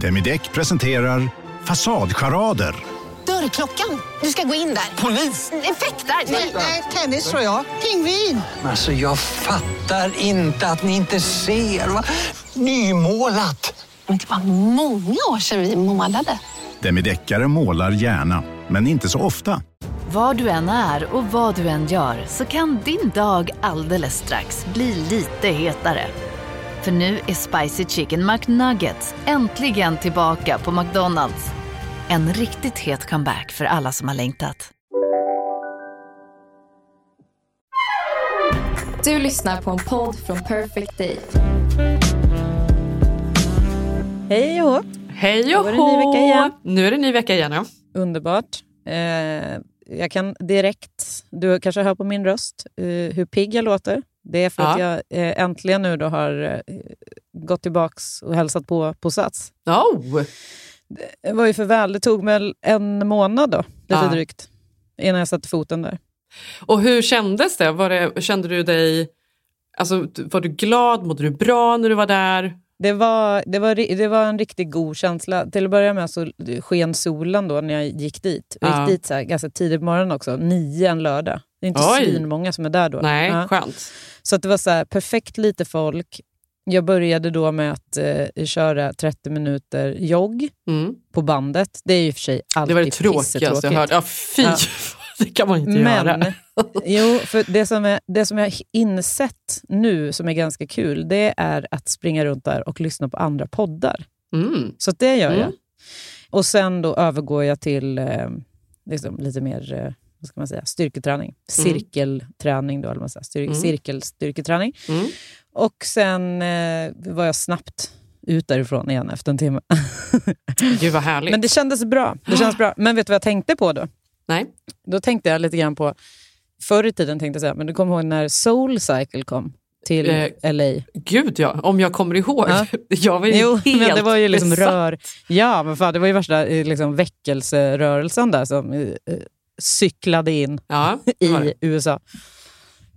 Demideck presenterar Fasadcharader. Dörrklockan. Du ska gå in där. Polis? Effektar? Nej, nej, tennis tror jag. Pingvin. Alltså jag fattar inte att ni inte ser. Va? Nymålat. Men det var många år sedan vi målade. Demideckare målar gärna, men inte så ofta. Var du än är och vad du än gör så kan din dag alldeles strax bli lite hetare. För nu är Spicy Chicken McNuggets äntligen tillbaka på McDonalds. En riktigt het comeback för alla som har längtat. Du lyssnar på en podd från Perfect Day. Hej och hå! Hej och Nu är det ny vecka igen. Nu är det ny vecka igen, ja. Underbart. Eh, jag kan direkt, du kanske hör på min röst, eh, hur pigg jag låter. Det är för Ja. att jag eh, äntligen nu då har eh, gått tillbaks och hälsat på på Sats. Oh. Det var ju för väl, det tog väl en månad då, lite Ja. drygt, innan jag satte foten där. Och hur kändes det? Var det? Kände du dig... Alltså, var du glad? Mådde du bra när du var där? Det var, det, var, det var en riktigt god känsla. Till att börja med så sken solen då när jag gick dit. Jag gick Ja. dit så ganska tidigt på morgonen också, nio en lördag. Det är inte Oj. svinmånga som är där då. Nej, Ja. skönt. Så att det var så här, perfekt lite folk. Jag började då med att eh, köra 30 minuter jogg Mm. på bandet. Det är ju för sig alltid Det var det tråkigaste jag hört. Ja, fy! Ja. Det kan man inte Men, göra. jo, för det som, är, det som jag har insett nu som är ganska kul, det är att springa runt där och lyssna på andra poddar. Mm. Så det gör jag. Mm. Och sen då övergår jag till eh, liksom lite mer eh, vad ska man säga, styrketräning. Cirkelträning då, eller man säger. Styr, Mm. Cirkelstyrketräning. Mm. Och sen eh, var jag snabbt ut därifrån igen efter en timme. Gud vad härligt. Men det kändes bra. Det kändes bra. Men vet du vad jag tänkte på då? Nej. Då tänkte jag lite grann på, förr i tiden tänkte jag säga, men du kommer ihåg när Soul Cycle kom till Eh, LA? Gud ja, om jag kommer ihåg. Ja. Jag var ju Jo, helt men det var ju liksom besatt. rör... Ja, men fan, det var ju värsta eh, liksom, väckelserörelsen där som eh, eh, cyklade in Ja, i. USA.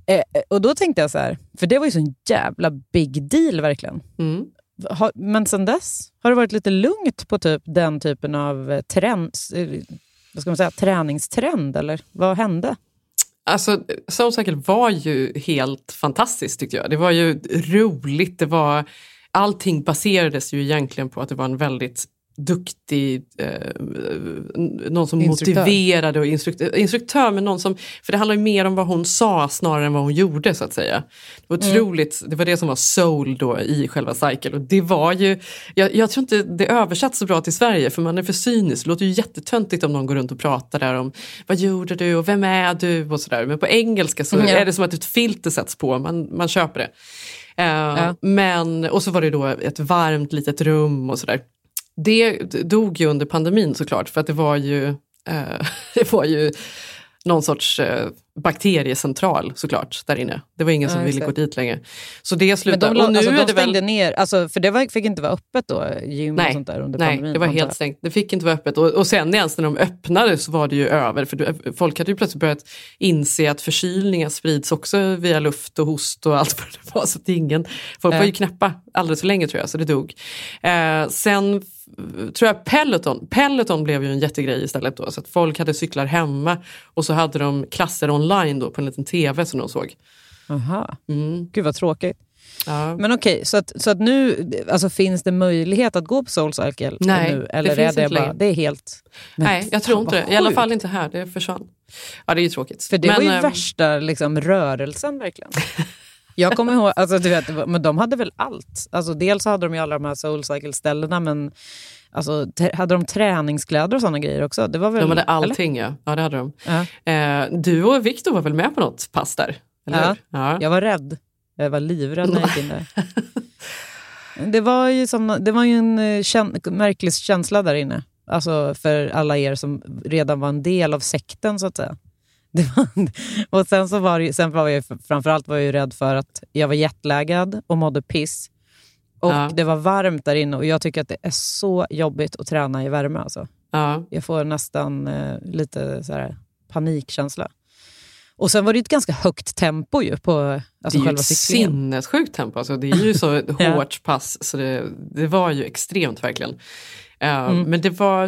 Eh, eh, och då tänkte jag så här, för det var ju så en jävla big deal verkligen. Mm. Har, men sen dess har det varit lite lugnt på typ den typen av eh, trend, eh, vad ska man säga, träningstrend, eller vad hände? Alltså, Soulcycle var ju helt fantastiskt tyckte jag. Det var ju roligt, det var, allting baserades ju egentligen på att det var en väldigt duktig, eh, någon som Instruktör. motiverade och instruktör, instruktör, men någon som, för det handlar ju mer om vad hon sa snarare än vad hon gjorde så att säga. Det var Mm. otroligt, det var det som var soul då i själva cycle och det var ju, jag, jag tror inte det översatts så bra till Sverige för man är för cynisk, det låter ju jättetöntigt om någon går runt och pratar där om vad gjorde du och vem är du och sådär. Men på engelska så Mm, ja. är det som att ett filter sätts på, man, man köper det. Eh, Men, och så var det då ett varmt litet rum och sådär. Det dog ju under pandemin såklart för att det var ju, eh, det var ju någon sorts eh, bakteriecentral såklart där inne. Det var ingen som Ja, ville gå dit längre. Så det Men slutade. de, la- och nu alltså, de det stängde väl... ner, alltså, för det var, fick inte vara öppet då, gym och Nej, sånt där under Nej, pandemin? det var helt stängt. Det fick inte vara öppet. Och, och sen ens när de öppnade så var det ju över. För du- folk hade ju plötsligt börjat inse att förkylningar sprids också via luft och host och allt vad det var. Så att ingen, folk var ju knäppa alldeles för länge tror jag, så det dog. Eh, sen tror jag Peloton, Peloton blev ju en jättegrej istället då. Så att folk hade cyklar hemma och så hade de klasser online då på en liten tv som de såg. Aha. Mm. Gud vad tråkigt. Ja. Men okej, så, att, så att nu alltså, finns det möjlighet att gå på Soulcycle Nej, nu? det Eller är finns det bara, det är helt... Nej, jag tror inte det. I alla fall inte här, det försvann. Ja, det är ju tråkigt. För det Men, var ju ehm, värsta liksom, rörelsen verkligen. Jag kommer ihåg, alltså, du vet, det men de hade väl allt. Alltså, dels hade de ju alla de här Soulcycle-ställena, men alltså, hade de träningskläder och sådana grejer också? Det var väl, De hade eller? allting ja. ja, det hade de. Ja. Eh, du och Viktor var väl med på något pass där? Ja. ja. Jag var rädd. Jag var livrädd när jag gick in där. Det var ju, som, det var ju en eh, kän, märklig känsla där inne. Alltså för alla er som redan var en del av sekten så att säga. Det var, och sen, så var det, sen var jag framförallt var jag ju rädd för att jag var jetlaggad och mådde piss. Och Ja. det var varmt där inne och jag tycker att det är så jobbigt att träna i värme. Alltså. Ja. Jag får nästan eh, lite så här, panikkänsla. Och sen var det ett ganska högt tempo ju på alltså det är ju själva ett cyklingen. sinnessjukt tempo. Alltså, det är ju så Ja. hårt pass så det, det var ju extremt verkligen. Eh, Mm. Men det var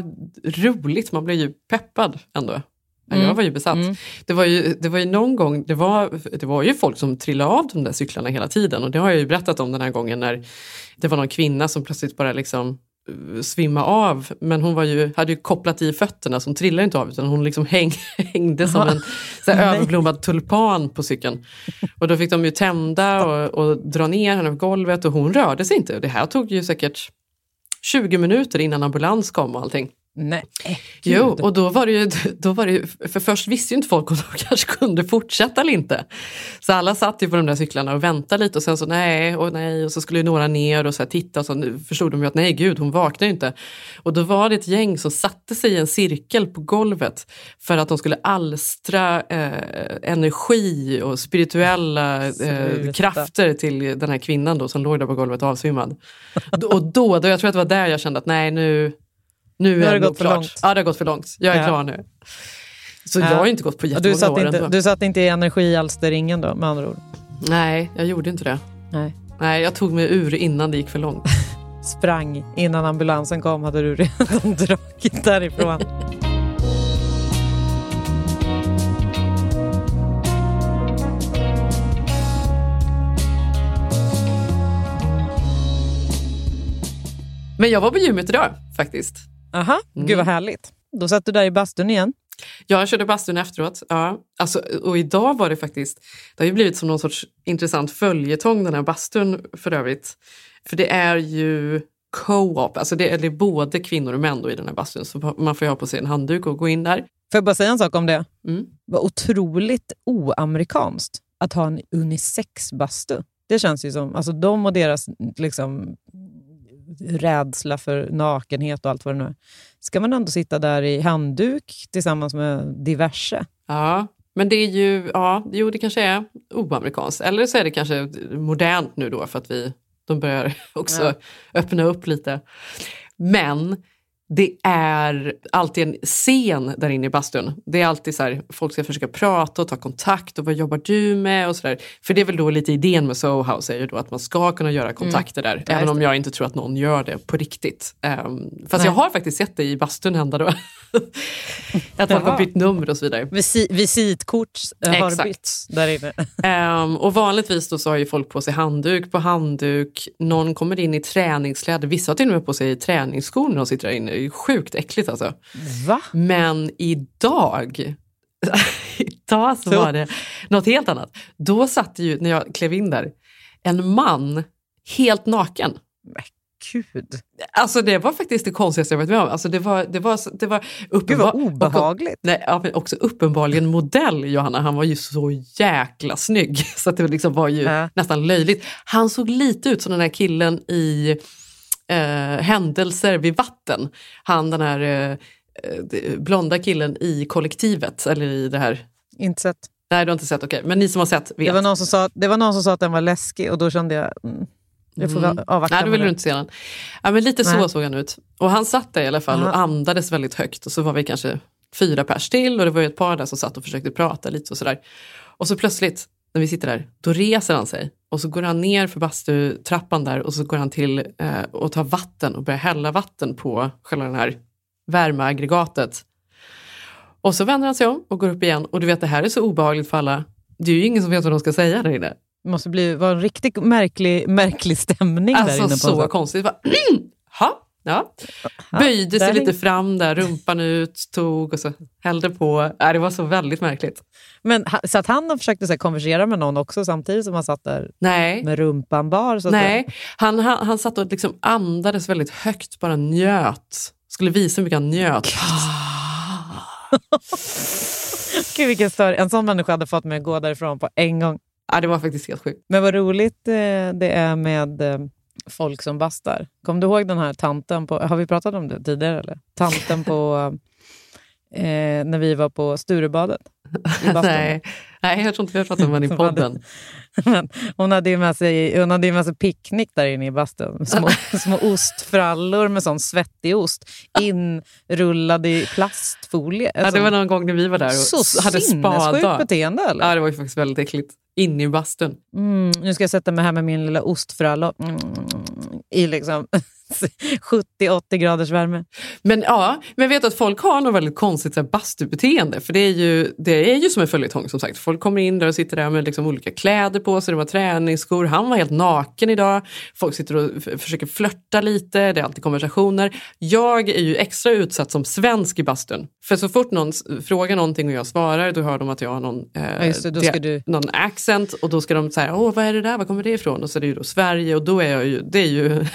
roligt, man blev ju peppad ändå. Mm. Jag var ju besatt. Mm. Det, var ju, det var ju någon gång, det var, det var ju folk som trillade av de där cyklarna hela tiden och det har jag ju berättat om den här gången när det var någon kvinna som plötsligt bara liksom eh, svimma av men hon var ju, hade ju kopplat i fötterna så hon trillade inte av utan hon liksom häng, hängde som en så överblommad tulpan på cykeln. Och då fick de ju tända och, och dra ner henne på golvet och hon rörde sig inte. Det här tog ju säkert 20 minuter innan ambulans kom och allting. Nej, Jo, och då var det ju, då var det ju, för först visste ju inte folk om de kanske kunde fortsätta eller inte. Så alla satt ju på de där cyklarna och väntade lite och sen så nej och nej och så skulle ju några ner och så titta och så förstod de ju att nej gud hon vaknar ju inte. Och då var det ett gäng som satte sig i en cirkel på golvet för att de skulle alstra eh, energi och spirituella eh, krafter till den här kvinnan då som låg där på golvet avsvimmad. och då, då, jag tror att det var där jag kände att nej nu nu Nu har är det gått för klart. långt. Ja, det har gått för långt. Jag är Ja. klar nu. Så Ja. jag har inte gått på jättemånga du, satt år inte, ändå. du satt inte i energialsterringen då med andra ord? Nej, jag gjorde inte det. Nej. Nej, jag tog mig ur innan det gick för långt. Sprang innan ambulansen kom hade du redan dragit därifrån. Men jag var på gymmet idag faktiskt. Aha, Mm. gud vad härligt. Då satt du där i bastun igen. Jag körde bastun efteråt. Ja. Alltså, och idag var det faktiskt, det har ju blivit som någon sorts intressant följetong den här bastun för övrigt. För det är ju co-op, alltså det är, det är både kvinnor och män då i den här bastun. Så man får ju ha på sig en handduk och gå in där. Får jag bara säga en sak om det? Mm. Vad otroligt oamerikanskt att ha en unisex-bastu. Det känns ju som, alltså de och deras liksom, rädsla för nakenhet och allt vad det nu är. Ska man ändå sitta där i handduk tillsammans med diverse? Ja, men det är ju, ja, jo det kanske är oamerikanskt. Eller så är det kanske modernt nu då för att vi, de börjar också Ja. öppna upp lite. Men det är alltid en scen där inne i bastun. Det är alltid så här, folk ska försöka prata och ta kontakt och vad jobbar du med och sådär. För det är väl då lite idén med Soho House är ju då att man ska kunna göra kontakter där. Ja, även om jag inte tror att någon gör det på riktigt. Um, fast Nej. jag har faktiskt sett det i bastun hända då. att folk har bytt nummer och så vidare. Visi visitkort eh, har Exakt. bytts där inne. Ehm, och vanligtvis då så har ju folk på sig handduk på handduk, någon kommer in i träningskläder, vissa har till och med på sig träningsskor när de sitter där inne. Är ju sjukt äckligt alltså. Va? Men idag, idag så Så. var det något helt annat. Då satt ju, när jag klev in där, en man helt naken. Gud, Alltså det var faktiskt det konstigaste jag varit med om. Alltså det var, det var, det var Gud vad uppenbar- obehagligt. Nej, ja, men också uppenbarligen modell, Johanna. Han var ju så jäkla snygg så att det liksom var ju Ja. nästan löjligt. Han såg lite ut som den här killen i eh, Händelser vid vatten. Han den här eh, eh, blonda killen i kollektivet, eller i det här... Inte sett. Nej, du har inte sett, okej. Men ni som har sett vet. Det var, någon som sa, det var någon som sa att den var läskig och då kände jag, mm, jag får Mm. avvakta Nej, då vill du inte se den. Ja, men lite så Nej. såg han ut. Och han satt där i alla fall och andades väldigt högt. Och så var vi kanske fyra pers till och det var ju ett par där som satt och försökte prata lite och sådär. Och så plötsligt, när vi sitter där, då reser han sig. Och så går han ner för bastutrappan där och så går han till eh, och tar vatten och börjar hälla vatten på själva den här värmeaggregatet. Och så vänder han sig om och går upp igen. Och du vet, det här är så obehagligt för alla. Det är ju ingen som vet vad de ska säga där inne. Det måste bli, vara en riktigt märklig, märklig stämning där Alltså inne. På så konstigt. Bara, ha, ja. Böjde sig lite fram där, rumpan ut, tog och så hällde på. Äh, det var så väldigt märkligt. Men så att han försökte så här, konversera med någon också samtidigt som han satt där Nej, med rumpan bar? Så nej. Han, han, han satt och liksom andades väldigt högt, bara njöt. Skulle visa hur mycket han njöt. Gud, vilken stör. En sån människa hade fått mig att gå därifrån på en gång. Ja, det var faktiskt helt sjukt. Men vad roligt eh, det är med eh, folk som bastar. Kom du ihåg den här tanten på, har vi pratat om det tidigare eller? Tanten på, eh, när vi var på Sturebadet. Nej. Nej, jag tror inte vi har pratat om henne i hade- podden. Men hon hade ju med sig, hon hade ju med sig picknick där inne i bastun. Små, små ostfrallor med sån svettig ost inrullade i plastfolie. Ja, det var någon gång när vi var där och så hade sinnessjukt spada. beteende. Eller? Ja, det var ju faktiskt väldigt äckligt. Inne i bastun. Mm, nu ska jag sätta mig här med min lilla ostfralla mm, i liksom 70-80 graders värme. Men ja, men jag vet att folk har något väldigt konstigt så här, bastubeteende. För det är, ju, det är ju som en följetong som sagt. Folk kommer in där och sitter där med liksom olika kläder på sig. De har träningsskor. Han var helt naken idag. Folk sitter och försöker flörta lite. Det är alltid konversationer. Jag är ju extra utsatt som svensk i bastun. För så fort någon frågar någonting och jag svarar då hör de att jag har någon, eh, Ja, det, dia- du- någon accent och då ska de säga åh vad är det där, var kommer det ifrån? Och så är det ju då Sverige och då är jag ju, det är ju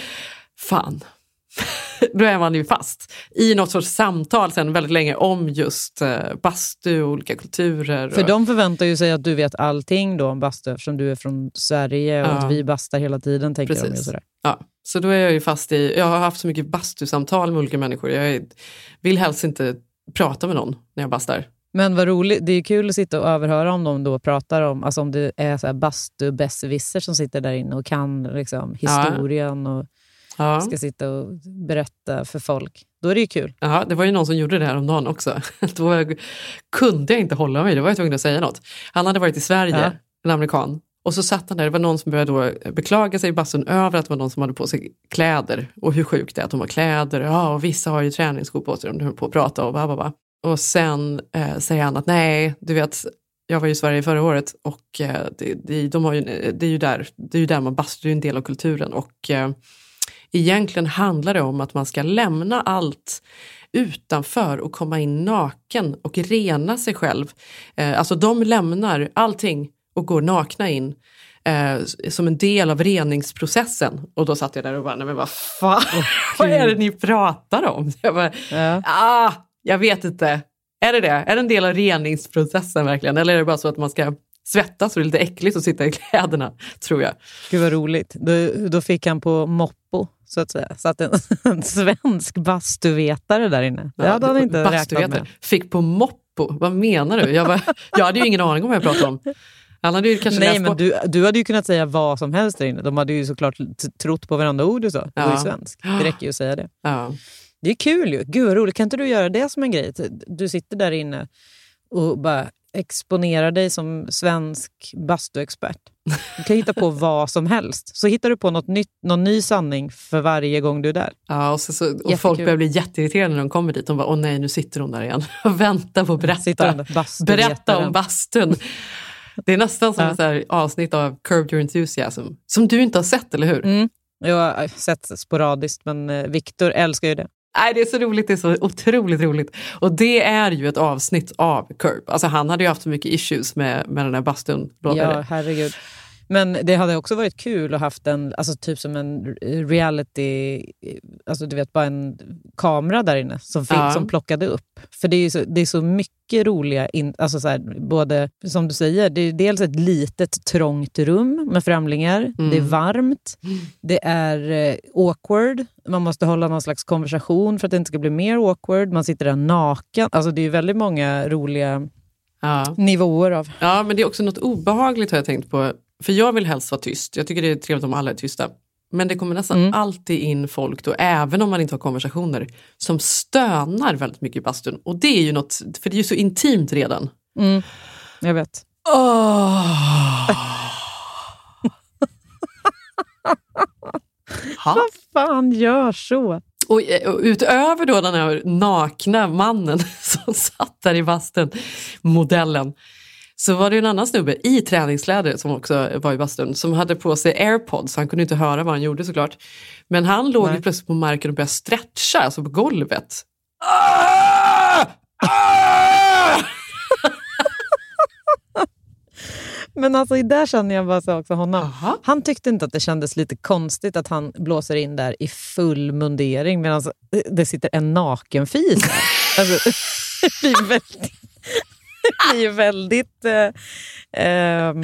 fan. då är man ju fast i något sorts samtal sen väldigt länge om just eh, bastu och olika kulturer. För de förväntar ju sig att du vet allting då om bastu eftersom du är från Sverige och Ja. att vi bastar hela tiden. tänker de ju Precis. sådär. Ja, så då är jag ju fast i, jag har haft så mycket bastusamtal med olika människor. Jag är, vill helst inte prata med någon när jag bastar. Men vad roligt, det är kul att sitta och överhöra om de då pratar om, alltså om det är så här bastu som sitter där inne och kan liksom historien och Ja. ska sitta och berätta för folk. Då är det ju kul. Ja, det var ju någon som gjorde det här om dagen också. Då kunde jag inte hålla mig, då var jag tvungen att säga något. Han hade varit i Sverige, Ja. en amerikan. Och så satt han där, det var någon som började då beklaga sig i bastun över att det var någon som hade på sig kläder. Och hur sjukt det är att de har kläder. Ja, och vissa har ju träningsskor på sig, de höll på att prata och ba, ba, ba. Och sen eh, säger han att nej, du vet, jag var ju i Sverige förra året och eh, det, det, de har ju, det, är ju där, det är ju där man bastar, det är ju en del av kulturen. Och eh, egentligen handlar det om att man ska lämna allt utanför och komma in naken och rena sig själv. Eh, alltså de lämnar allting och går nakna in eh, som en del av reningsprocessen. Och då satt jag där och bara, nej men vad fan, vad är det ni pratar om? Jag bara, Ja. ah, jag vet inte. Är det det? Är det en del av reningsprocessen verkligen? Eller är det bara så att man ska svettas och det är lite äckligt att sitta i kläderna, tror jag. Gud vad roligt. Då, då fick han på moppo, så att säga. Så att en, en svensk bastuvetare där inne. Det hade han inte räknat med. Fick på moppo, vad menar du? Jag, bara, jag hade ju ingen aning om vad jag pratade om. Han hade ju kanske Nej, men på. du, du hade ju kunnat säga vad som helst där inne. De hade ju såklart trott på varenda ord du sa. Du var ju Ja. svensk. Det räcker ju att säga det. Ja. Det är kul ju. Gud vad roligt. Kan inte du göra det som en grej? Du sitter där inne och bara exponerar dig som svensk bastuexpert. Du kan hitta på vad som helst. Så hittar du på något nytt, någon ny sanning för varje gång du är där. Ja, och, så, så, och folk börjar bli jätteirriterade när de kommer dit. De bara, åh nej, nu sitter hon där igen och väntar på att berätta. Berätta om bastun. Det är nästan som Ja. ett avsnitt av Curb Your Enthusiasm. Som du inte har sett, eller hur? Mm. Jag har sett sporadiskt, men eh, Viktor älskar ju det. Nej, det är så roligt, det är så otroligt roligt. Och det är ju ett avsnitt av Curb. Alltså han hade ju haft så mycket issues med, med den här bastun. Ja, herregud. Men det hade också varit kul att haft en, alltså typ som en reality, alltså du vet bara en kamera där inne som, fick, Ja. som plockade upp. För det är, så, det är så mycket roliga, in, alltså så här, både som du säger, det är dels ett litet trångt rum med främlingar, Mm. det är varmt, det är eh, awkward, man måste hålla någon slags konversation för att det inte ska bli mer awkward, man sitter där naken. Alltså det är väldigt många roliga Ja. nivåer av... ja, men det är också något obehagligt har jag tänkt på. För jag vill helst vara tyst. Jag tycker det är trevligt om alla är tysta. Men det kommer nästan Mm. alltid in folk, då, även om man inte har konversationer, som stönar väldigt mycket i bastun. Och det är ju något, för det är ju så intimt redan. Mm, jag vet. Ha? fan gör så? Och, och utöver då den här nakna mannen som satt där i bastun, modellen, så var det en annan snubbe i träningskläder som också var i bastun som hade på sig airpods, så han kunde inte höra vad han gjorde såklart. Men han låg Nej. plötsligt på marken och började stretcha, alltså på golvet. Ah! Ah! Men alltså där känner jag bara så också honom. Aha. Han tyckte inte att det kändes lite konstigt att han blåser in där i full mundering medan det sitter en nakenfis. Alltså, det blir väldigt... Det blir ju väldigt... Eh, ehm,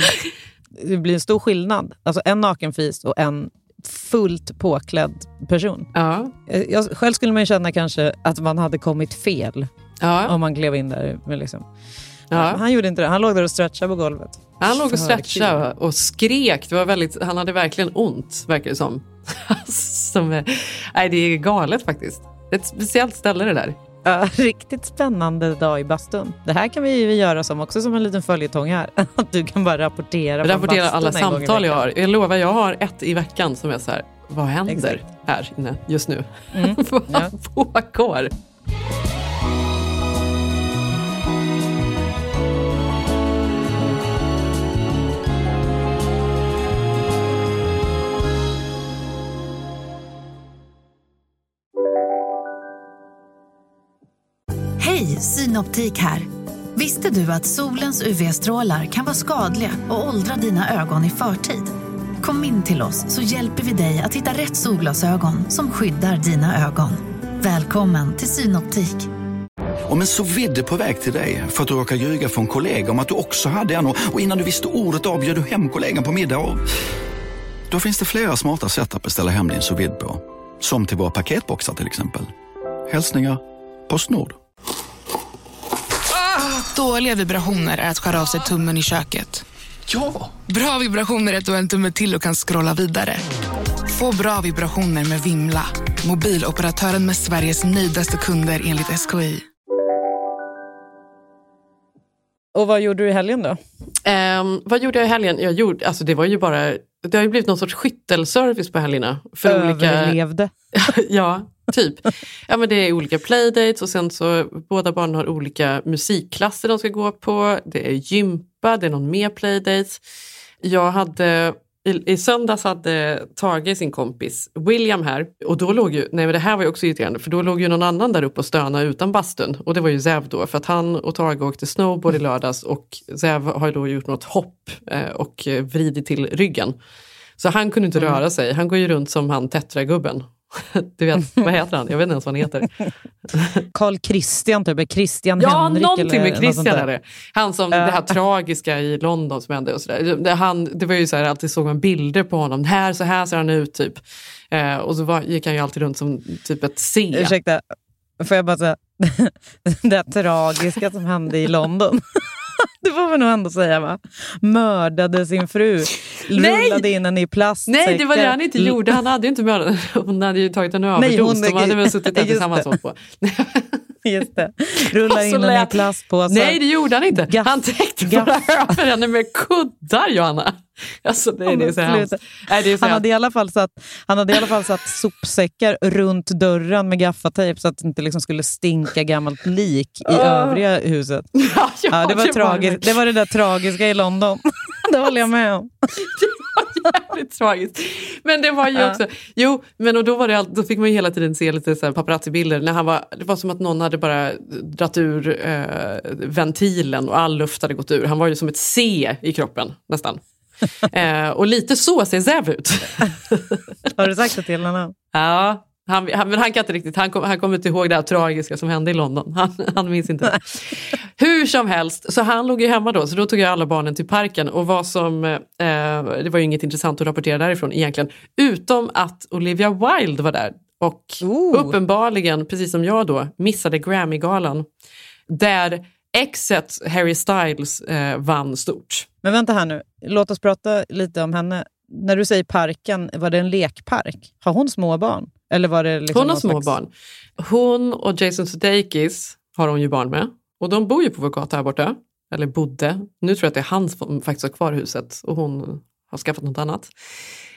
det blir en stor skillnad. Alltså en nakenfis och en fullt påklädd person. Ja. Eh, Jag, själv skulle man ju känna kanske att man hade kommit fel Ja. om man klev in där. Men liksom. Ja. Han gjorde inte det. Han låg där och stretchade på golvet. Han låg och stretchade och skrek. Det var väldigt, han hade verkligen ont, verkar det som. som är, nej, det är galet faktiskt. Det är ett speciellt ställe det där. Ja, riktigt spännande dag i bastun. Det här kan vi ju göra som också som en liten följetong här. Att du kan bara rapportera Jag bastun alla samtal jag har. Jag lovar, jag har ett i veckan som är så här, vad händer Exakt. här inne just nu? Mm, vad ja. pågår? Hej, Synoptik här. Visste du att solens UV-strålar kan vara skadliga och åldra dina ögon i förtid? Kom in till oss så hjälper vi dig att hitta rätt solglasögon som skyddar dina ögon. Välkommen till Synoptik. Om en så vidde på väg till dig för att du råkar ljuga från kollega om att du också hade en och innan du visste ordet av du hem kollegan på middag och... Då finns det flera smarta sätt att beställa hem din sous på. Som till våra paketboxar till exempel. Hälsningar Postnord. Dåliga vibrationer är att skära av sig tummen i köket. Ja! Bra vibrationer är att du har en tumme till och kan scrolla vidare. Få bra vibrationer med Vimla. Mobiloperatören med Sveriges nöjdaste kunder enligt SKI. Och vad gjorde du i helgen då? Ehm, vad gjorde jag i helgen? Jag gjorde, alltså det var ju bara, det har ju blivit någon sorts skyttelservice på helgerna. För olika, Överlevde. ja, typ. Ja, men det är olika playdates och sen så båda barnen har olika musikklasser de ska gå på. Det är gympa, det är någon mer playdates. Jag hade i, I söndags hade Tage sin kompis William här och då låg ju, nej men det här var ju också irriterande för då låg ju någon annan där uppe och stönade utan bastun och det var ju Zev då för att han och Tage åkte snowboard i lördags och Zev har då gjort något hopp eh, och eh, vridit till ryggen. Så han kunde inte röra sig, han går ju runt som han Tetra-gubben. Du vet, vad heter han? Jag vet inte ens vad han heter. Carl Christian, typ. Christian Ja, Henrik någonting eller med Christian är det. Han som, det här tragiska i London som hände och sådär. Det, han, det var ju så här, alltid såg man bilder på honom. Här, så här ser han ut typ. Eh, och så var, gick han ju alltid runt som typ ett C. Ursäkta, får jag bara säga, det här tragiska som hände i London. Det får man nog ändå säga va? Mördade sin fru, rullade in henne i plastsäckar. Nej, det var det han inte gjorde. Han hade ju inte mördat Hon hade ju tagit en överdos. hon- De hade väl suttit där tillsammans på. Just det. Rulla in henne i plastpåsar. Nej, det gjorde han inte. Gaff- han täckte gaff- bara över henne med kuddar, Johanna. Alltså, det, det är så hemskt. Nej, det är så Han hade, i alla fall satt, han hade i alla fall satt sopsäckar runt dörren med gaffatejp så att det inte liksom skulle stinka gammalt lik i övriga huset. Ja, Ja, det, var det tragiskt. det var det där tragiska i London. det håller jag med om. jävligt tragiskt. Men det var ju också, jo, men och då, var det all, då fick man ju hela tiden se lite så paparazzi-bilder. När han var, det var som att någon hade bara dratt ur eh, ventilen och all luft hade gått ur. Han var ju som ett C i kroppen nästan. eh, och lite så ser Zev ut. Har du sagt det till honom? ja, han, han, men han kan inte riktigt, han, kom, han kommer inte ihåg det här tragiska som hände i London. Han, han minns inte det. Hur som helst, så han låg ju hemma då, så då tog jag alla barnen till parken och vad som, eh, det var ju inget intressant att rapportera därifrån egentligen, utom att Olivia Wilde var där och Ooh. uppenbarligen, precis som jag då, missade Grammy-galan där exet Harry Styles eh, vann stort. Men vänta här nu, låt oss prata lite om henne. När du säger parken, var det en lekpark? Har hon små barn? Eller var det liksom Hon har små slags- barn. Hon och Jason Sudeikis har hon ju barn med. Och de bor ju på vår gata här borta. Eller bodde. Nu tror jag att det är han som faktiskt har kvar huset och hon har skaffat något annat.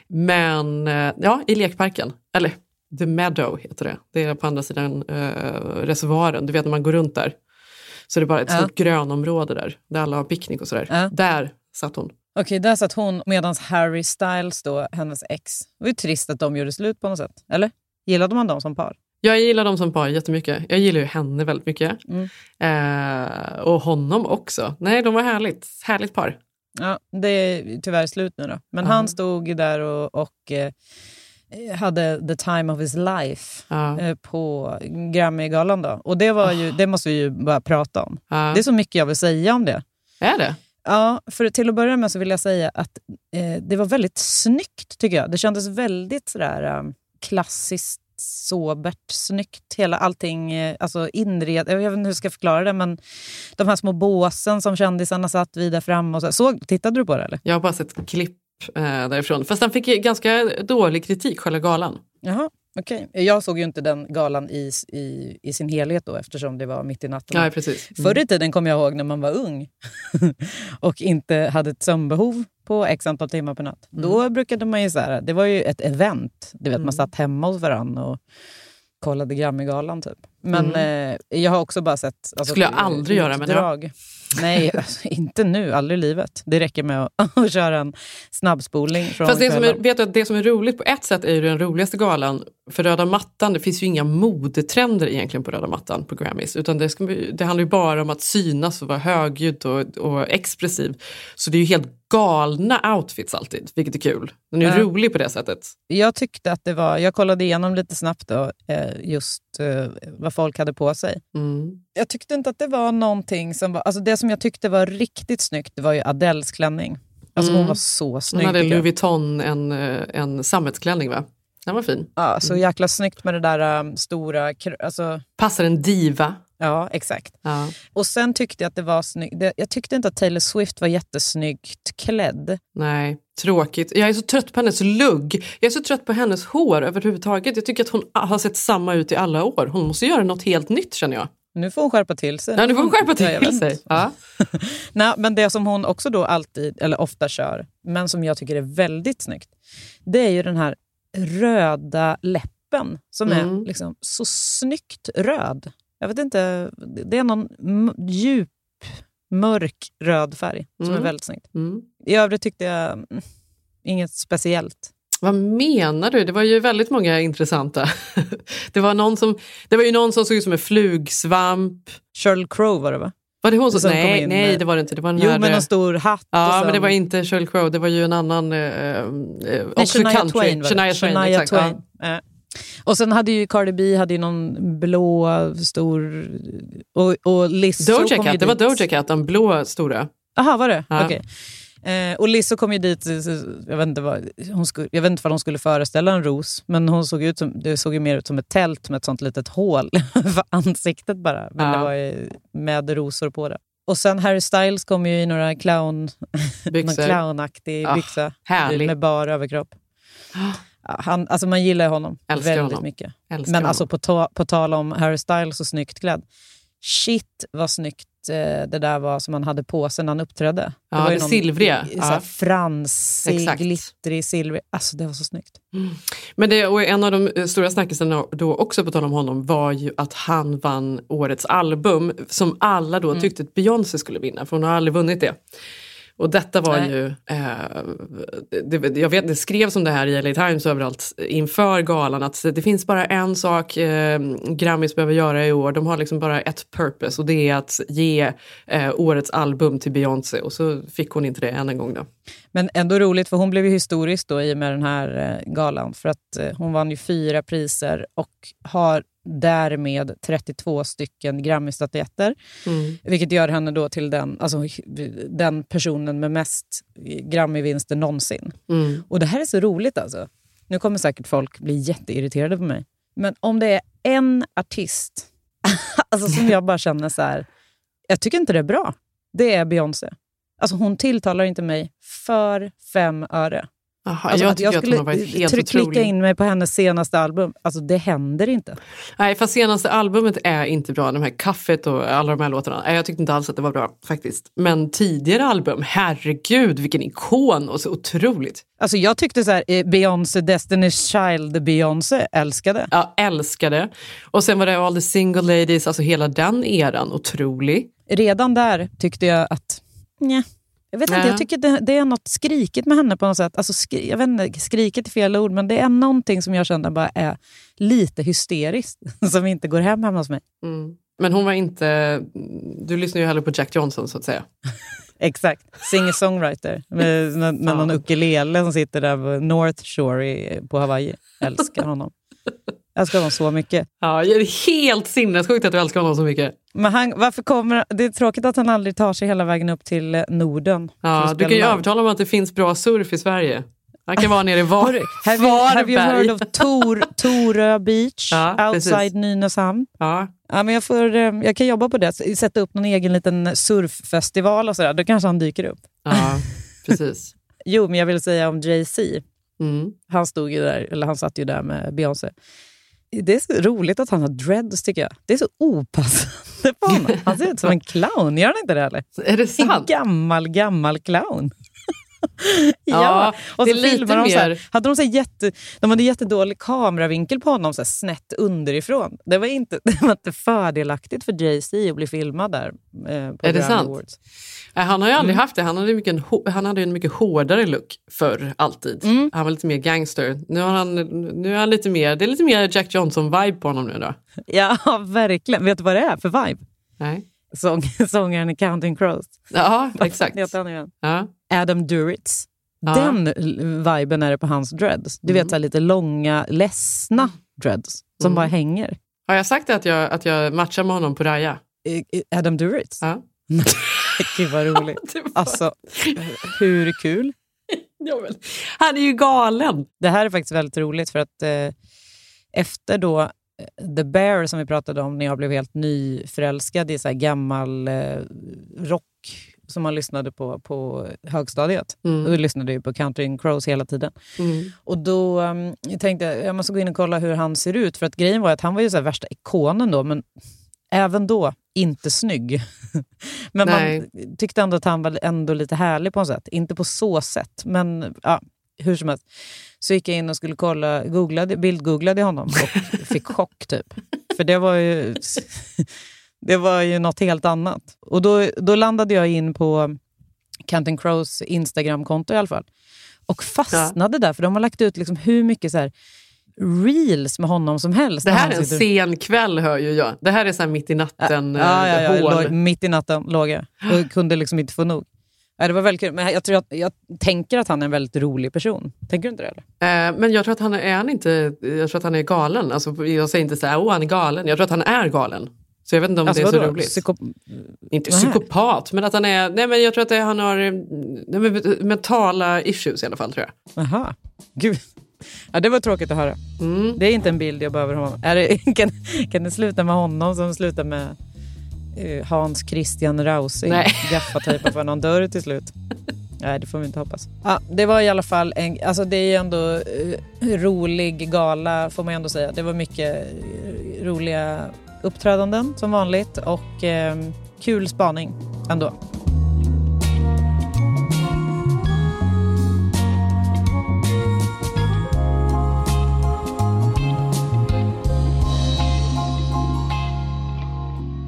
Men eh, ja, i lekparken. Eller The Meadow heter det. Det är på andra sidan eh, reservoaren. Du vet när man går runt där. Så det är bara ett Ja. stort grönområde där. Där alla har picknick och sådär. Ja. Där satt hon. Okej, där satt hon medan Harry Styles, då, hennes ex, det var ju trist att de gjorde slut på något sätt. Eller? Gillade man dem som par? Jag gillar dem som par jättemycket. Jag gillar ju henne väldigt mycket. Mm. Eh, och honom också. Nej, de var härligt. Härligt par. Ja, det är tyvärr slut nu då. Men Ja. han stod ju där och, och eh, hade the time of his life Ja. eh, på Grammy-galan. Då. Och det, var ju, det måste vi ju bara prata om. Ja. Det är så mycket jag vill säga om det. Är det? Ja, för till att börja med så vill jag säga att eh, det var väldigt snyggt tycker jag. Det kändes väldigt sådär eh, klassiskt sobert snyggt. Hela allting, eh, alltså inred, jag vet inte hur jag ska förklara det, men de här små båsen som kändisarna satt vid där fram. Och så. Såg, tittade du på det eller? Jag har bara sett klipp eh, därifrån. Fast den fick ganska dålig kritik, själva galan. Jaha, okej. Jag såg ju inte den galan i, i, i sin helhet då eftersom det var mitt i natten. Ja, precis. Mm. Förr i tiden kom jag ihåg när man var ung och inte hade ett sömnbehov på x antal timmar per natt. Mm. Då brukade man ju så här, det var ju ett event. Du vet, Man satt hemma hos varandra och kollade Grammygalan typ. Men eh, jag har också bara sett... Alltså, Skulle jag aldrig göra, men ja. utdrag. Nej, alltså, inte nu. Aldrig i livet. Det räcker med att, att köra en snabbspolning från Fast det som, är, vet du, det som är roligt på ett sätt är ju den roligaste galan. För röda mattan, det finns ju inga modetrender egentligen på röda mattan på Grammys. Utan det, ska, det handlar ju bara om att synas och vara högljudd och, och expressiv. Så det är ju helt galna outfits alltid, vilket är kul. Den är Ja. rolig på det sättet. Jag tyckte att det var... Jag kollade igenom lite snabbt då, eh, just eh, vad folk hade på sig. Mm. Jag tyckte inte att det var någonting som var... Alltså det som jag tyckte var riktigt snyggt det var ju Adeles klänning. Alltså Mm. hon var så snygg. Hon hade. Louis Vuitton, en, eh, en sammetsklänning va? Den var fin. Ja, så jäkla snyggt med det där um, stora... Alltså, Passar en diva. Ja, exakt. Ja. Och sen tyckte jag att det var snyggt. Jag tyckte inte att Taylor Swift var jättesnyggt klädd. Nej, tråkigt. Jag är så trött på hennes lugg. Jag är så trött på hennes hår överhuvudtaget. Jag tycker att hon har sett samma ut i alla år. Hon måste göra något helt nytt känner jag. Nu får hon skärpa till sig. Ja, nu får hon skärpa till vet. sig. Ja. Nej, men det som hon också då alltid, eller ofta kör, men som jag tycker är väldigt snyggt, det är ju den här röda läppen som Mm. är liksom så snyggt röd. Jag vet inte, det är någon djup, mörk röd färg som Mm. är väldigt snyggt. Mm. I övrigt tyckte jag mm, inget speciellt. Vad menar du? Det var ju väldigt många intressanta. Det var, någon som, det var ju någon som såg ut som en flugsvamp. Sheryl Crow var det va? Var det hon som... Som nej, in nej, med- det var det inte. Det var Jo, här, med eh, någon stor hatt. Ja, sen- men det var inte Sheryl Crow. Det var ju en annan... Eh, eh, Nej, också Shania country. Twain var det. Shania Twain, Shania. Twain. Eh. Och sen hade ju Cardi B hade ju någon blå stor... Och, och. Lizzo Doja kom Cat, det var. Doja Cat, den blå stora. Jaha, var det? Ja. Okej. Eh, och Lizzo kom ju dit, så- jag vet inte vad, hon skulle, jag vet inte vad hon skulle föreställa en ros, men hon såg ut som, det såg ju mer ut som ett tält med ett sånt litet hål för ansiktet bara. Men Ja. det var med rosor på det. Och sen Harry Styles kom ju i några clown, någon clownaktig Ah, byxa härlig. med bar överkropp. Ja, Han, alltså man gillar honom Älskar väldigt honom. mycket. Älskar Men honom. alltså på, ta, på tal om Harry Styles och snyggt klädd. Shit vad snyggt eh, det där var som han hade på sig när han uppträdde. Ja, var ju det silvriga. i- såhär Ja. Fransig, Exakt. glittrig, silvrig. Alltså det var så snyggt. Men det, och en av de eh, stora snackisarna då också på tal om honom var ju att han vann årets album som alla då Mm. tyckte att Beyoncé skulle vinna för hon har aldrig vunnit det. Och detta var Nej. ju, eh, det, jag vet det skrevs om det här i LA Times överallt inför galan att det finns bara en sak eh, Grammys behöver göra i år. De har liksom bara ett purpose och det är att ge eh, årets album till Beyoncé och så fick hon inte det än en gång då. Men ändå roligt för hon blev ju historisk då i och med den här eh, galan. För att eh, hon vann ju fyra priser och har därmed 32 stycken Grammy-statyetter. Mm. Vilket gör henne då till den, alltså, den personen med mest Grammy-vinster någonsin. Mm. Och det här är så roligt alltså. Nu kommer säkert folk bli jätteirriterade på mig. Men om det är en artist alltså som jag bara känner så här, jag tycker inte det är bra. Det är Beyoncé. Alltså hon tilltalar inte mig för fem öre. Aha, Alltså jag att jag att skulle helt tryck- klicka in mig på hennes senaste album. Alltså det händer inte. Nej, fast senaste albumet är inte bra. De här Kaffet och alla de här låtarna. Nej, jag tyckte inte alls att det var bra faktiskt. Men tidigare album, herregud vilken ikon och så otroligt. Alltså jag tyckte så här, eh, Beyoncé, Destiny's Child, Beyoncé, älskade. Jag älskade. Och sen var det All the single ladies, alltså hela den eran, otrolig. Redan där tyckte jag att, nja. Jag vet inte, Ja. jag tycker det, det är något skrikigt med henne på något sätt. Alltså skri, jag vet inte, skriket är fel ord, men det är någonting som jag känner bara är lite hysteriskt. Som inte går hem hemma hos mig. Mm. Men hon var inte, du lyssnar ju hellre på Jack Johnson så att säga. Exakt. Singer-songwriter med, med, med någon ukulele som sitter där på North Shore i, på Hawaii. Älskar honom. Älskar honom så mycket. Ja, det är helt sinnessjukt att du älskar honom så mycket. Men han, varför kommer, det är tråkigt att han aldrig tar sig hela vägen upp till eh, Norden. Ja, du kan ju övertala om att det finns bra surf i Sverige. Han kan vara nere i var, have, you, have you heard of Tor, Torö Beach Ja, outside precis. Nynäshamn? Ja. Ja, men jag, får, eh, jag kan jobba på det, sätta upp någon egen liten surffestival och sådär. Då kanske han dyker upp. ja, precis. Jo, men jag vill säga om Jay-Z. Mm. Han stod ju där, eller han satt ju där med Beyoncé. Det är så roligt att han har dreads tycker jag. Det är så opassande på honom. Han ser ut som en clown, gör han inte det eller? Är det En sant? gammal, gammal clown. Ja, och så filmar de så här, hade de, så jätte, de hade jättedålig kameravinkel på honom, så här snett underifrån. Det var inte, det var inte fördelaktigt för Jay-Z att bli filmad där. Eh, på Är det sant? Awards. Han har ju aldrig Mm. haft det. Han hade, mycket, en han hade en mycket hårdare look förr, alltid. Mm. Han var lite mer gangster. Nu, har han, nu är han lite mer, det är lite mer Jack Johnson-vibe på honom nu då. Ja, verkligen. Vet du vad det är för vibe? Nej. Sång, sångaren i Counting Crows. Ja, exakt. Heter han igen? Ja. Adam Duritz. Ja. Den viben är det på hans dreads. Du vet, så lite långa, ledsna dreads som Mm. bara hänger. Har jag sagt att jag, att jag matchar med honom på Raya? Adam Duritz? Ja. Gud vad roligt. Var- Alltså, hur kul? Ja, men, han är ju galen. Det här är faktiskt väldigt roligt för att eh, efter då eh, The Bear som vi pratade om när jag blev helt nyförälskad i så här gammal eh, rock som man lyssnade på på högstadiet. Mm. Och då lyssnade jag på Country and Crows hela tiden. Mm. Och då um, jag tänkte jag jag måste gå in och kolla hur han ser ut. För att grejen var att han var ju så här värsta ikonen då, men även då inte snygg. men Nej. man tyckte ändå att han var ändå lite härlig på något sätt. Inte på så sätt, men ja, hur som helst. Så gick jag in och skulle kolla, googlade, bildgooglade honom och fick chock typ. För det var ju, det var ju något helt annat. Och då, då landade jag in på Counting Crows Instagramkonto i alla fall. Och fastnade där, för de har lagt ut liksom hur mycket så här reels med honom som helst. Det här är en sitter- sen kväll hör ju jag. Det här är så här mitt i natten Ja, ja, ja, eh, hål. låg, mitt i natten låg jag och kunde liksom inte få nog. Ja, det var väldigt kul. Men jag, tror att, jag tänker att han är en väldigt rolig person. Tänker du inte det? Eller? Eh, Men jag tror att han är, är han inte, jag tror att han är galen. Alltså, jag säger inte så här, åh han är galen. Jag tror att han är galen. Så jag vet inte om Alltså, det är så vadå? roligt. Psyko- inte psykopat, men att han är, nej men jag tror att det, han har nej, men, mentala issues i alla fall tror jag. Aha. Gud. Ja, det var tråkigt att höra. Mm. Det är inte en bild jag behöver ha. Är det, kan, kan det sluta med honom som slutar med eh, Hans Christian Rausing? Nej. Gaffatejpa för någon dörr till slut. Nej, det får vi inte hoppas. Ja, det var i alla fall en, alltså det är ju ändå eh, rolig gala får man ändå säga. Det var mycket eh, roliga uppträdanden som vanligt och eh, kul spaning ändå.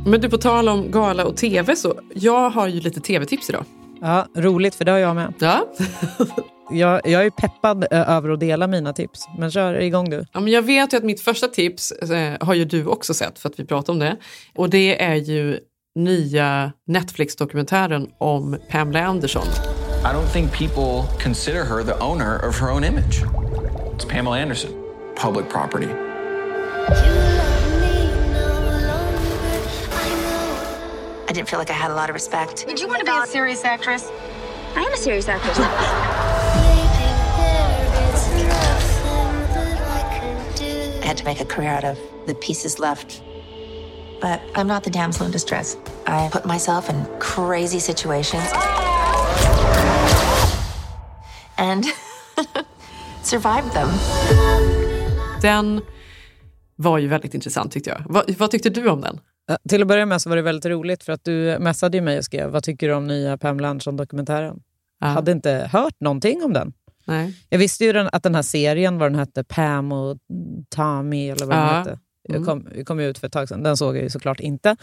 Men du, på tal om gala och tv så, jag har ju lite tv-tips idag. Ja, roligt för det har jag med. Ja. Jag, jag är peppad eh, över att dela mina tips, men kör igång du. Ja, men jag vet ju att mitt första tips eh, har ju du också sett för att vi pratade om det. Och det är ju nya Netflix-dokumentären om Pamela Anderson. I don't think people consider her the owner of her own image. It's Pamela Anderson, public property. I didn't feel like I had a lot of respect. Did you want to be a serious actress? I am a serious actress. I had to make a career out of the pieces left. But I'm not the damsel in distress. I put myself in crazy situations and survived them. Den var ju väldigt intressant tyckte jag. Vad, vad tyckte du om den? Ja, Till att börja med så var det väldigt roligt för att du messade ju mig och skrev vad tycker du om nya Pamela Anderson-dokumentären? Jag hade inte hört någonting om den. Nej. Jag visste ju den, att den här serien, vad den hette, Pam och Tommy eller vad den Ja. hette, Mm. kom, kom ut för ett tag sedan. Den såg jag ju såklart inte.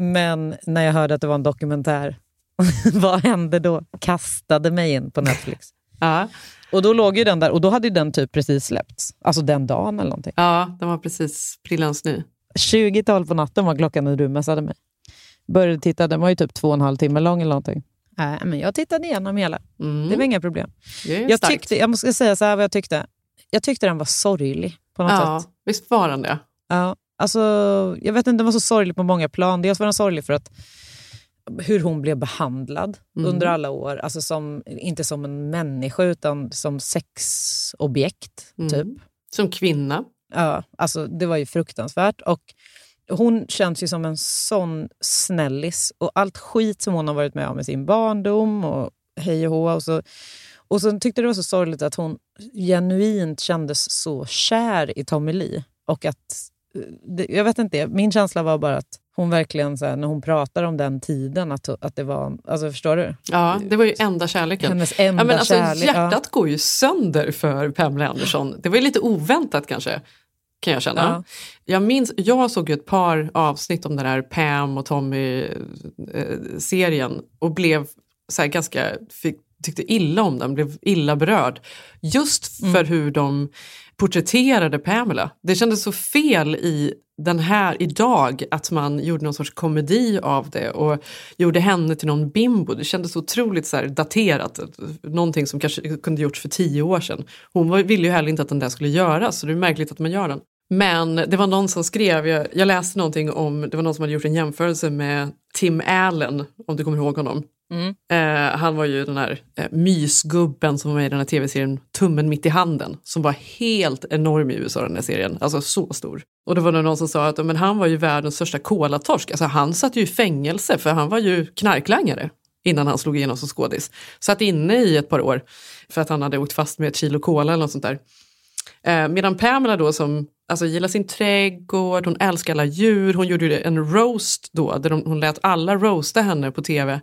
Men när jag hörde att det var en dokumentär, vad hände då? Kastade mig in på Netflix. Ja. Och då låg ju den där, och då hade ju den typ precis släppts. Alltså den dagen eller någonting. Ja, den var precis prillans ny. 20-12 på natten var klockan när du messade mig. Började titta, den var ju typ två och en halv timme lång eller någonting. Nej, men jag tittade igenom hela. Mm. Det var inga problem. Jag, starkt. tyckte, jag måste säga så här vad jag tyckte. Jag tyckte den var sorglig på något Ja, sätt. visst var den det? Ja, alltså, jag vet inte, den var så sorglig på många plan. Dels var den sorglig för att hur hon blev behandlad Mm. under alla år. Alltså som, inte som en människa utan som sexobjekt. Mm. typ. Som kvinna. Ja, alltså det var ju fruktansvärt. Och hon känns ju som en sån snällis. Och allt skit som hon har varit med om i sin barndom och hej och hå. Och så, och så tyckte det var så sorgligt att hon genuint kändes så kär i Tommy Lee. Och att, eh, jag vet inte, min känsla var bara att hon verkligen, så här, när hon pratar om den tiden, att, att det var... Alltså förstår du? Ja, det var ju enda kärleken. Hennes enda ja, men alltså, kärlek, ja. Hjärtat går ju sönder för Pamela Anderson. Det var ju lite oväntat kanske, kan jag känna. Ja. Jag, minns, jag såg ju ett par avsnitt om den här Pam och Tommy-serien och blev så ganska, fick, tyckte illa om den, blev illa berörd. Just Mm. för hur de porträtterade Pamela. Det kändes så fel i den här idag att man gjorde någon sorts komedi av det och gjorde henne till någon bimbo. Det kändes otroligt så daterat. Någonting som kanske kunde gjorts för tio år sedan. Hon ville ju heller inte att den där skulle göras så det är märkligt att man gör den. Men det var någon som skrev, jag, jag läste någonting om, det var någon som hade gjort en jämförelse med Tim Allen, om du kommer ihåg honom. Mm. Eh, han var ju den här eh, mysgubben som var med i den här tv-serien Tummen mitt i handen som var helt enorm i USA den här serien, alltså så stor. Och då var det någon som sa att men han var ju världens största kolatorsk, alltså han satt ju i fängelse för han var ju knarklangare innan han slog igenom som skådis. Satt inne i ett par år för att han hade åkt fast med ett kilo kola eller något sånt där. Eh, medan Pamela då som alltså, gillar sin trädgård, hon älskar alla djur, hon gjorde ju en roast då där hon lät alla roasta henne på tv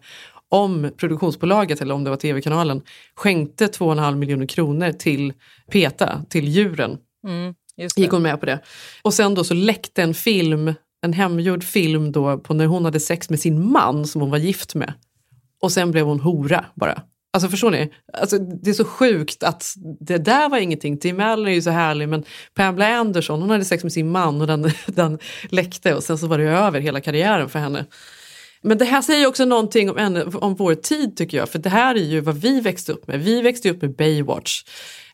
om produktionsbolaget eller om det var tv-kanalen skänkte 2,5 miljoner kronor till PETA, till djuren. Mm. Gick hon med på det. Och sen då så läckte en film, en hemgjord film då på när hon hade sex med sin man som hon var gift med. Och sen blev hon hora bara. Alltså förstår ni? Alltså, det är så sjukt att det där var ingenting. Tim Allen är ju så härlig men Pamela Anderson hon hade sex med sin man och den, den läckte och sen så var det över hela karriären för henne. Men det här säger också någonting om, om vår tid tycker jag. För det här är ju vad vi växte upp med. Vi växte upp med Baywatch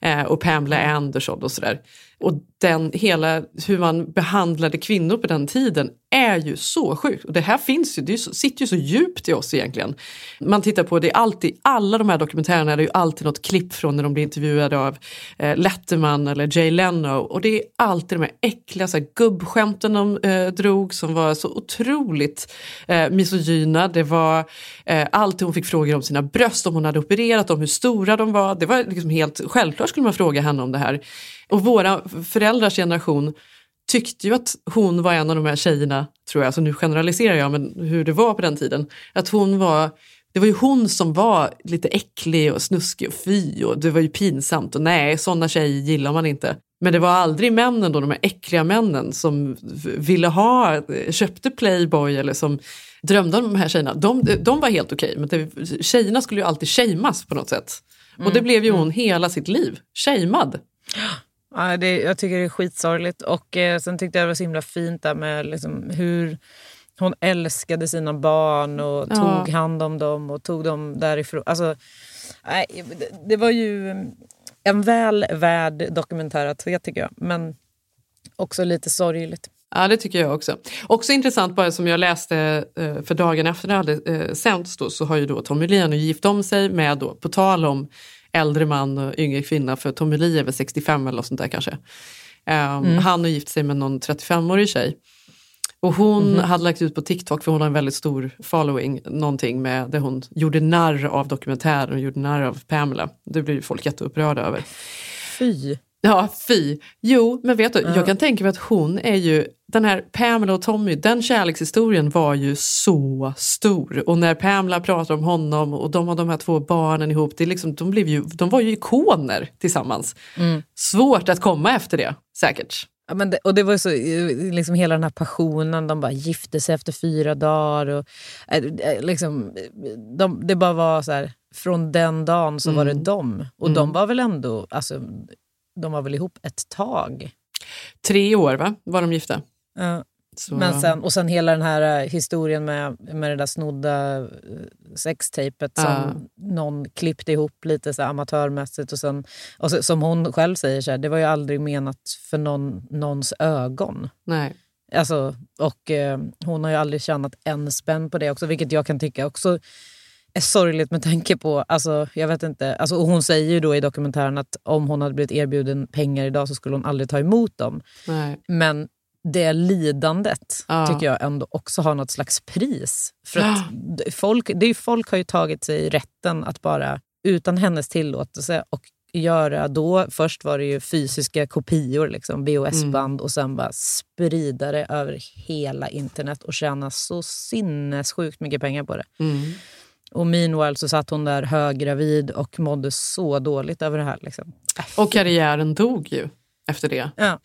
eh, och Pamela Anderson och sådär. Och den, hela, hur man behandlade kvinnor på den tiden är ju så sjukt. Och det här finns ju, det sitter ju så djupt i oss egentligen. Man tittar på det alltid, alla de här dokumentärerna är det ju alltid något klipp från när de blir intervjuade av eh, Letterman eller Jay Leno. Och det är alltid de här äckliga så här, gubbskämten de eh, drog som var så otroligt eh, misogyna. Det var eh, alltid hon fick frågor om sina bröst, om hon hade opererat, om hur stora de var. Det var liksom helt självklart skulle man fråga henne om det här. Och våra föräldrars generation tyckte ju att hon var en av de här tjejerna, tror jag, så nu generaliserar jag, men hur det var på den tiden. Att hon var, det var ju hon som var lite äcklig och snuskig och fy och det var ju pinsamt och nej, sådana tjejer gillar man inte. Men det var aldrig männen då, de här äckliga männen som ville ha, köpte Playboy eller som drömde om de här tjejerna. De, de var helt okej, men det, tjejerna skulle ju alltid shameas på något sätt. Och det blev ju hon hela sitt liv, shamead. Ja, det, jag tycker det är skitsorgligt. Och eh, sen tyckte jag det var så himla fint där med liksom, hur hon älskade sina barn och Ja. tog hand om dem och tog dem därifrån. Alltså, nej, det, det var ju en väl värd dokumentär att se tycker jag. Men också lite sorgligt. Ja, det tycker jag också. Också intressant, bara som jag läste eh, för dagen efter det hade eh, sänds då, så har ju då Tommy Lee nu gift om sig med, då, på tal om äldre man och yngre kvinna, för Tommy Lee är väl 65 eller något sånt där kanske. Um, Mm. Han har gift sig med någon 35-årig tjej. Och hon Mhm. hade lagt ut på TikTok, för hon har en väldigt stor following, någonting med där hon gjorde narr av dokumentären och gjorde narr av Pamela. Det blir ju folk jätteupprörda över. Fy. Ja, fy. Jo, men vet du, Ja. jag kan tänka mig att hon är ju, den här Pamela och Tommy, den kärlekshistorien var ju så stor. Och när Pamela pratar om honom och de har de här två barnen ihop, det är liksom, de, blev ju, de var ju ikoner tillsammans. Mm. Svårt att komma efter det, säkert. Ja, men det, och det var så, eh, liksom hela den här passionen, de bara gifte sig efter fyra dagar. Och, eh, eh, liksom, de, det bara var så här, från den dagen så var det Mm. dem. Och Mm. de var väl ändå, alltså, de var väl ihop ett tag. Tre år va, var de gifta. Ja. Så- Men sen, och sen hela den här eh, historien med, med det där snodda eh, sextejpet som Ja. någon klippte ihop lite så amatörmässigt. Och sen, och så, som hon själv säger, så här, det var ju aldrig menat för någon, någons ögon. Nej. Alltså, Och eh, hon har ju aldrig tjänat en spänn på det också, vilket jag kan tycka också är sorgligt med tanke på... Alltså, jag vet inte, alltså, och hon säger ju då i dokumentären att om hon hade blivit erbjuden pengar idag så skulle hon aldrig ta emot dem. Nej. Men det lidandet Ja. tycker jag ändå också har något slags pris. För att d- folk, det är folk har ju tagit sig rätten att bara utan hennes tillåtelse och göra då, först var det ju fysiska kopior, liksom, VHS-band och sen bara sprida det över hela internet och tjäna så sinnessjukt mycket pengar på det. Mm. Och meanwhile så satt hon där höggravid och mådde så dåligt över det här. Liksom. Och karriären dog ju efter det. Ja.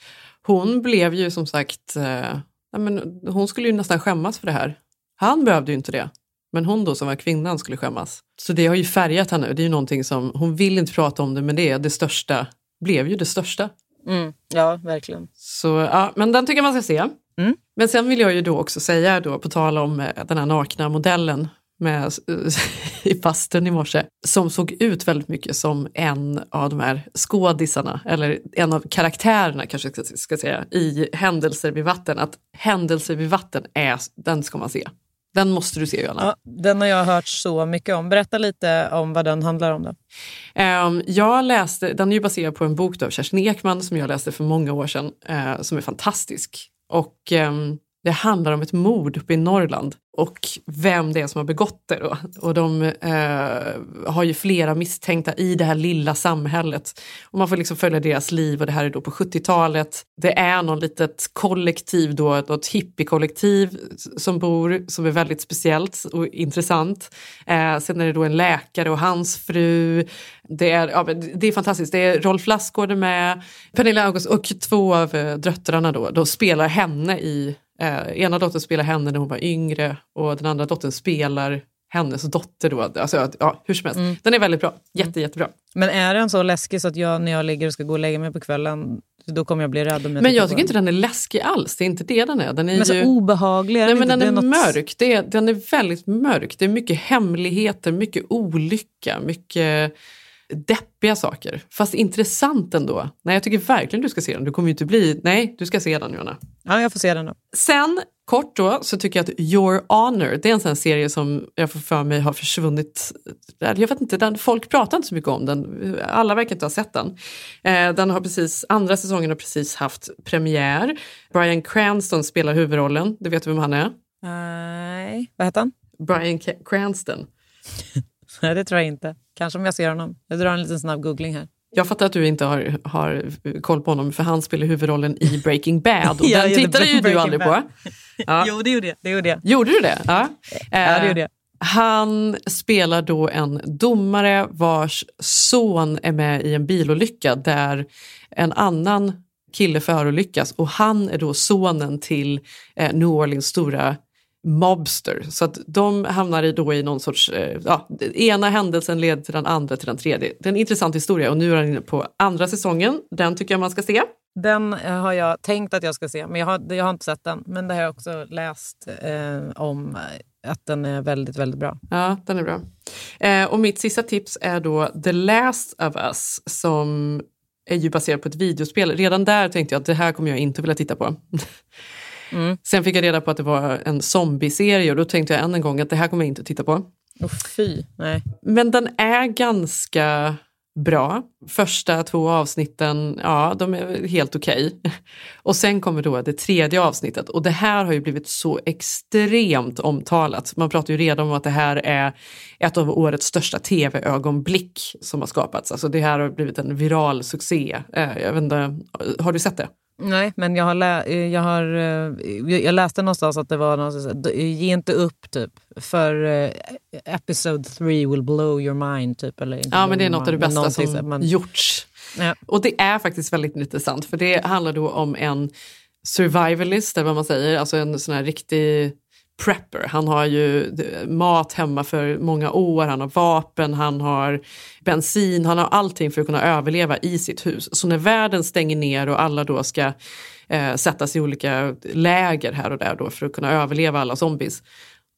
Hon blev ju som sagt, eh, men hon skulle ju nästan skämmas för det här. Han behövde ju inte det. Men hon då som var kvinnan skulle skämmas. Så det har ju färgat henne. Det är ju någonting som, hon vill inte prata om det men det är det största, blev ju det största. Mm. Ja, verkligen. Så ja, men den tycker jag man ska se. Mm. Men sen vill jag ju då också säga då på tal om eh, den här nakna modellen med, i bastun i morse som såg ut väldigt mycket som en av de här skådisarna eller en av karaktärerna kanske jag ska, ska säga i Händelser vid vatten. Att Händelser vid vatten, är, den ska man se. Den måste du se Johanna. Ja, den har jag hört så mycket om. Berätta lite om vad den handlar om. Då. Ehm, jag läste, den är ju baserad på en bok av Kerstin Ekman som jag läste för många år sedan eh, som är fantastisk. Och ehm, det handlar om ett mord uppe i Norrland och vem det är som har begått det. Då. Och de eh, har ju flera misstänkta i det här lilla samhället. Och man får liksom följa deras liv och det här är då på 70-talet. Det är någon litet kollektiv då, något hippiekollektiv som bor som är väldigt speciellt och intressant. Eh, sen är det då en läkare och hans fru. Det är, ja, det är fantastiskt. Det är Rolf Lassgård är med, Pernilla August och två av eh, döttrarna då, då spelar henne i Eh, ena dottern spelar henne när hon var yngre och den andra dottern spelar hennes dotter då. Alltså, ja, hur som helst. Mm. Den är väldigt bra. Jätte, jättebra. Men är den så läskig så att jag när jag ligger och ska gå och lägga mig på kvällen då kommer jag bli rädd om jag Men jag tycker inte den är läskig alls. Det är inte det den är. Den är Men så ju... obehaglig. Nej, men den är något- mörk. Det är, den är väldigt mörk. Det är mycket hemligheter, mycket olycka, mycket deppiga saker. Fast intressant ändå. Nej, jag tycker verkligen du ska se den. Du kommer ju inte bli... Nej, du ska se den Johanna. Ja, jag får se den då. Sen kort då så tycker jag att Your Honor, det är en sån serie som jag får för mig har försvunnit. Jag vet inte, den, folk pratar inte så mycket om den. Alla verkar inte ha sett den. Eh, den har precis, andra säsongen har precis haft premiär. Brian Cranston spelar huvudrollen, du vet vem han är? Nej, vad heter han? Brian K- Cranston. Nej, det tror jag inte. Kanske om jag ser honom. Jag drar en liten snabb googling här. Jag fattar att du inte har, har koll på honom för han spelar huvudrollen i Breaking Bad och den tittade ju du aldrig Bad. på. Ja. Jo, det gjorde jag. Det gjorde jag. Gjorde du det? Ja, Ja, det gjorde jag. Han spelar då en domare vars son är med i en bilolycka där en annan kille förolyckas och han är då sonen till eh, New Orleans stora mobster. Så att de hamnar i då i någon sorts, eh, ja, ena händelsen leder till den andra till den tredje. Det är en intressant historia och nu är den inne på andra säsongen. Den tycker jag man ska se. Den eh, har jag tänkt att jag ska se, men jag har, jag har inte sett den. Men det har jag också läst eh, om eh, att den är väldigt, väldigt bra. Ja, den är bra. Eh, och mitt sista tips är då The Last of Us som är ju baserad på ett videospel. Redan där tänkte jag att det här kommer jag inte vilja titta på. Mm. Sen fick jag reda på att det var en zombieserie och då tänkte jag än en gång att det här kommer jag inte titta på. Oh, fy, nej. Men den är ganska bra. Första två avsnitten, ja de är helt okej. Och sen kommer då det tredje avsnittet och det här har ju blivit så extremt omtalat. Man pratar ju redan om att det här är ett av årets största tv-ögonblick som har skapats. Alltså det här har blivit en viral succé. Eh, Jag vet inte, har du sett det? Nej, men jag har, lä- jag har eh, jag läste någonstans att det var någonstans, ge inte upp typ. För eh, episode 3 will blow your mind typ. Eller Ja, men det är något av det bästa som man- gjorts. Ja. Och det är faktiskt väldigt intressant för det handlar då om en survivalist, eller vad man säger, alltså en sån här riktig prepper. Han har ju mat hemma för många år, han har vapen, han har bensin, han har allting för att kunna överleva i sitt hus. Så när världen stänger ner och alla då ska eh, sättas i olika läger här och där då för att kunna överleva alla zombies,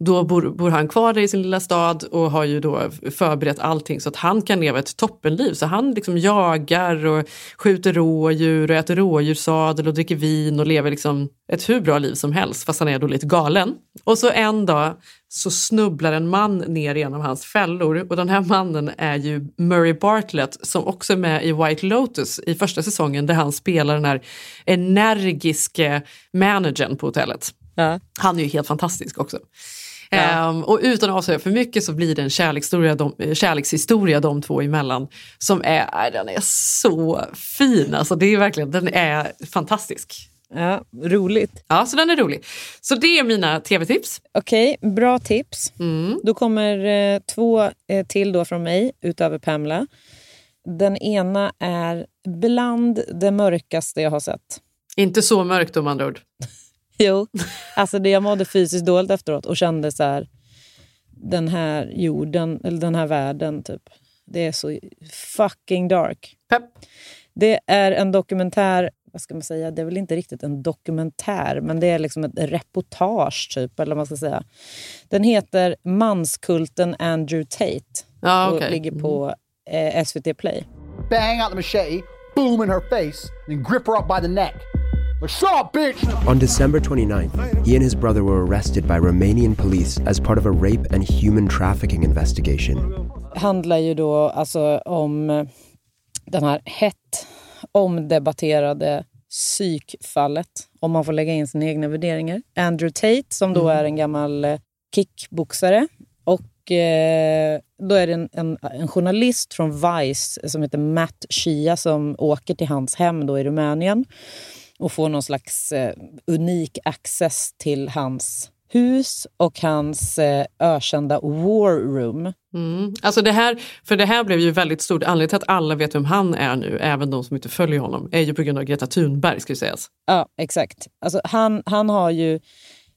då bor, bor han kvar där i sin lilla stad och har ju då förberett allting så att han kan leva ett toppenliv. Så han liksom jagar och skjuter rådjur och äter rådjurssadel och dricker vin och lever liksom ett hur bra liv som helst fast han är då lite galen. Och så en dag så snubblar en man ner i en av hans fällor och den här mannen är ju Murray Bartlett som också är med i White Lotus i första säsongen där han spelar den här energiske managern på hotellet. Ja. Han är ju helt fantastisk också. Ja. Ehm, och utan att avslöja för mycket så blir det en kärlekshistoria de, kärlekshistoria de två emellan som är, den är så fin. Alltså det är verkligen, den är fantastisk. Ja, roligt. Ja, så den är rolig. Så det är mina tv-tips. Okej, bra tips. Mm. Då kommer eh, två eh, till då från mig utöver Pamela. Den ena är bland det mörkaste jag har sett. Inte så mörkt om andra ord. Jo, alltså det, jag mådde fysiskt dåligt efteråt och kände så här, den här jorden, eller den här världen, typ. det är så fucking dark. Pepp. Det är en dokumentär, vad ska man säga, det är väl inte riktigt en dokumentär, men det är liksom ett reportage typ, eller vad man ska säga. Den heter Manskulten Andrew Tate Ja, och okej. ligger på eh, SVT Play. bang out the machete, boom in her face, then grip her up by the neck. Shut up, bitch! On December 29th, he and his brother were arrested by Romanian police as part of a rape and human trafficking investigation. handlar ju då alltså om eh, den här hett omdebatterade psykfallet, om man får lägga in sina egna värderingar. Andrew Tate, som då är en gammal eh, kickboxare. Och eh, då är det en, en, en journalist från Vice som heter Matt Shia som åker till hans hem då i Rumänien och får någon slags eh, unik access till hans hus och hans eh, ökända war room. Mm. Alltså det här, för det här blev ju väldigt stort. Anledningen till att alla vet vem han är nu, även de som inte följer honom, är ju på grund av Greta Thunberg. Ska sägas. Ja, exakt. Alltså, han, han har ju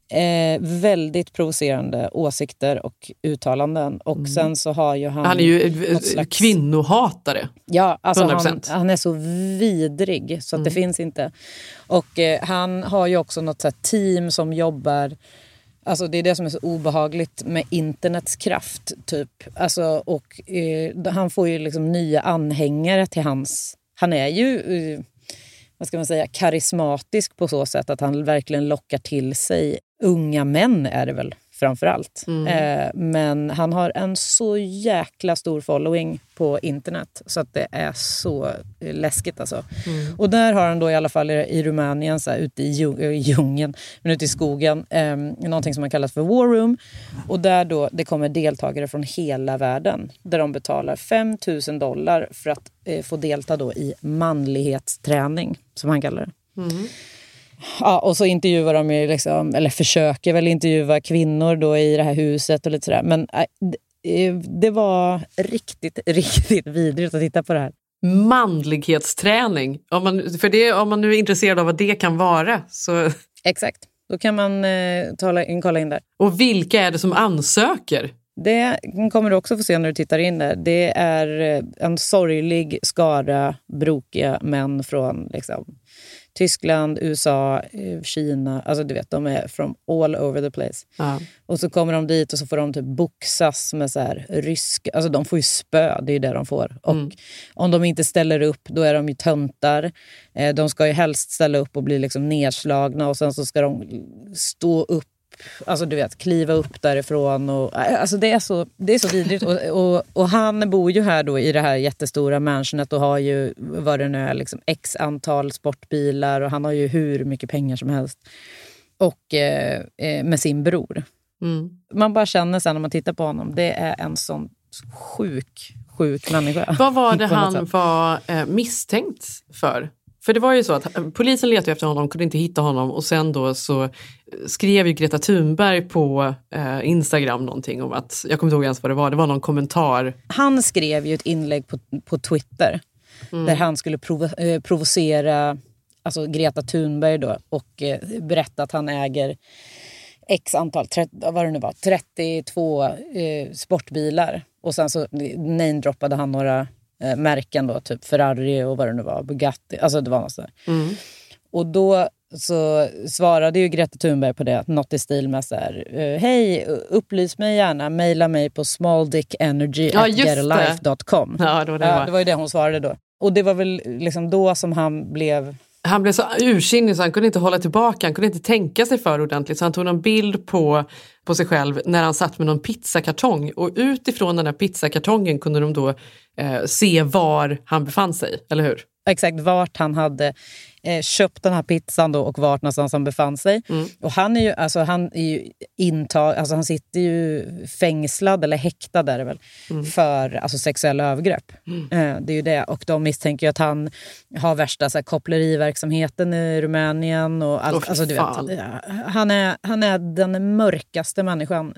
eh, väldigt provocerande åsikter och uttalanden. Och sen så har ju han... Han är ju eh, något slags- kvinnohatare. Ja, alltså han, 100%. han är så vidrig så att det finns inte. Och eh, han har ju också något så team som jobbar Alltså det är det som är så obehagligt med internets kraft. typ. Alltså, och, eh, han får ju liksom nya anhängare till hans... Han är ju eh, vad ska man säga, karismatisk på så sätt att han verkligen lockar till sig unga män är det väl framför allt. Eh, men han har en så jäkla stor following på internet så att det är så eh, läskigt alltså. Och där har han då i alla fall i, i Rumänien, så här, ute i, i djungeln, men ute i skogen, eh, någonting som man kallar för War Room. Och där då det kommer deltagare från hela världen där de betalar 5 000 dollar för att eh, få delta då i manlighetsträning, som han kallar det. Ja, och så intervjuar de ju, liksom, eller försöker väl intervjua kvinnor då i det här huset och lite sådär. Men äh, det, det var riktigt, riktigt vidrigt att titta på det här. Manlighetsträning. Om man, för det, om man nu är intresserad av vad det kan vara. Så, Exakt. Då kan man eh, tala in, kolla in där. och vilka är det som ansöker? Det kommer du också få se när du tittar in där. Det är eh, en sorglig skara brokiga män från liksom, Tyskland, USA, eh, Kina. Alltså du vet, de är from all over the place. Ja. Och så kommer de dit och så får de typ boxas med så här rysk... Alltså de får ju spö, det är det de får. Och om de inte ställer upp, då är de ju töntar. Eh, de ska ju helst ställa upp och bli liksom nedslagna och sen så ska de stå upp Alltså du vet, kliva upp därifrån. Och, äh, alltså det, är så, det är så vidrigt. Och, och, och han bor ju här då i det här jättestora mansionet och har ju vad det nu är, liksom x antal sportbilar och han har ju hur mycket pengar som helst. Och eh, eh, med sin bror. Mm. Man bara känner sen när man tittar på honom, det är en sån sjuk, sjuk människa. Vad var det han var eh, misstänkt för? För det var ju så att eh, polisen letade efter honom, kunde inte hitta honom och sen då så skrev ju Greta Thunberg på eh, Instagram någonting om att, jag kommer inte ihåg ens vad det var, det var någon kommentar. Han skrev ju ett inlägg på, på Twitter där han skulle provo, eh, provocera alltså Greta Thunberg då, och eh, berätta att han äger x antal, 30, vad det nu var, 32 eh, sportbilar. Och sen så namedroppade han några eh, märken då, typ Ferrari och vad det nu var, Bugatti. Alltså det var något sådär. Och då så svarade ju Greta Thunberg på det, något i stil med så här, eh, hej, upplys mig gärna, mejla mig på smalldickenergy.getalife.com. Ja, det var det, ja, det var ju det hon svarade då. Och det var väl liksom då som han blev han blev så ursinnig så han kunde inte hålla tillbaka, han kunde inte tänka sig för ordentligt så han tog någon bild på, på sig själv när han satt med någon pizzakartong och utifrån den här pizzakartongen kunde de då eh, se var han befann sig, eller hur? exakt vart han hade eh, köpt den här pizzan då och vart någonstans han befann sig. Mm. Och han är ju, alltså, han är ju intag, alltså, han sitter ju fängslad, eller häktad är det väl, Mm. för alltså, sexuella övergrepp. Eh, det är ju det. Och de misstänker att han har värsta så här, koppleriverksamheten i Rumänien. Och allt, fy alltså, du fan. vet, han, är, han är den mörkaste människan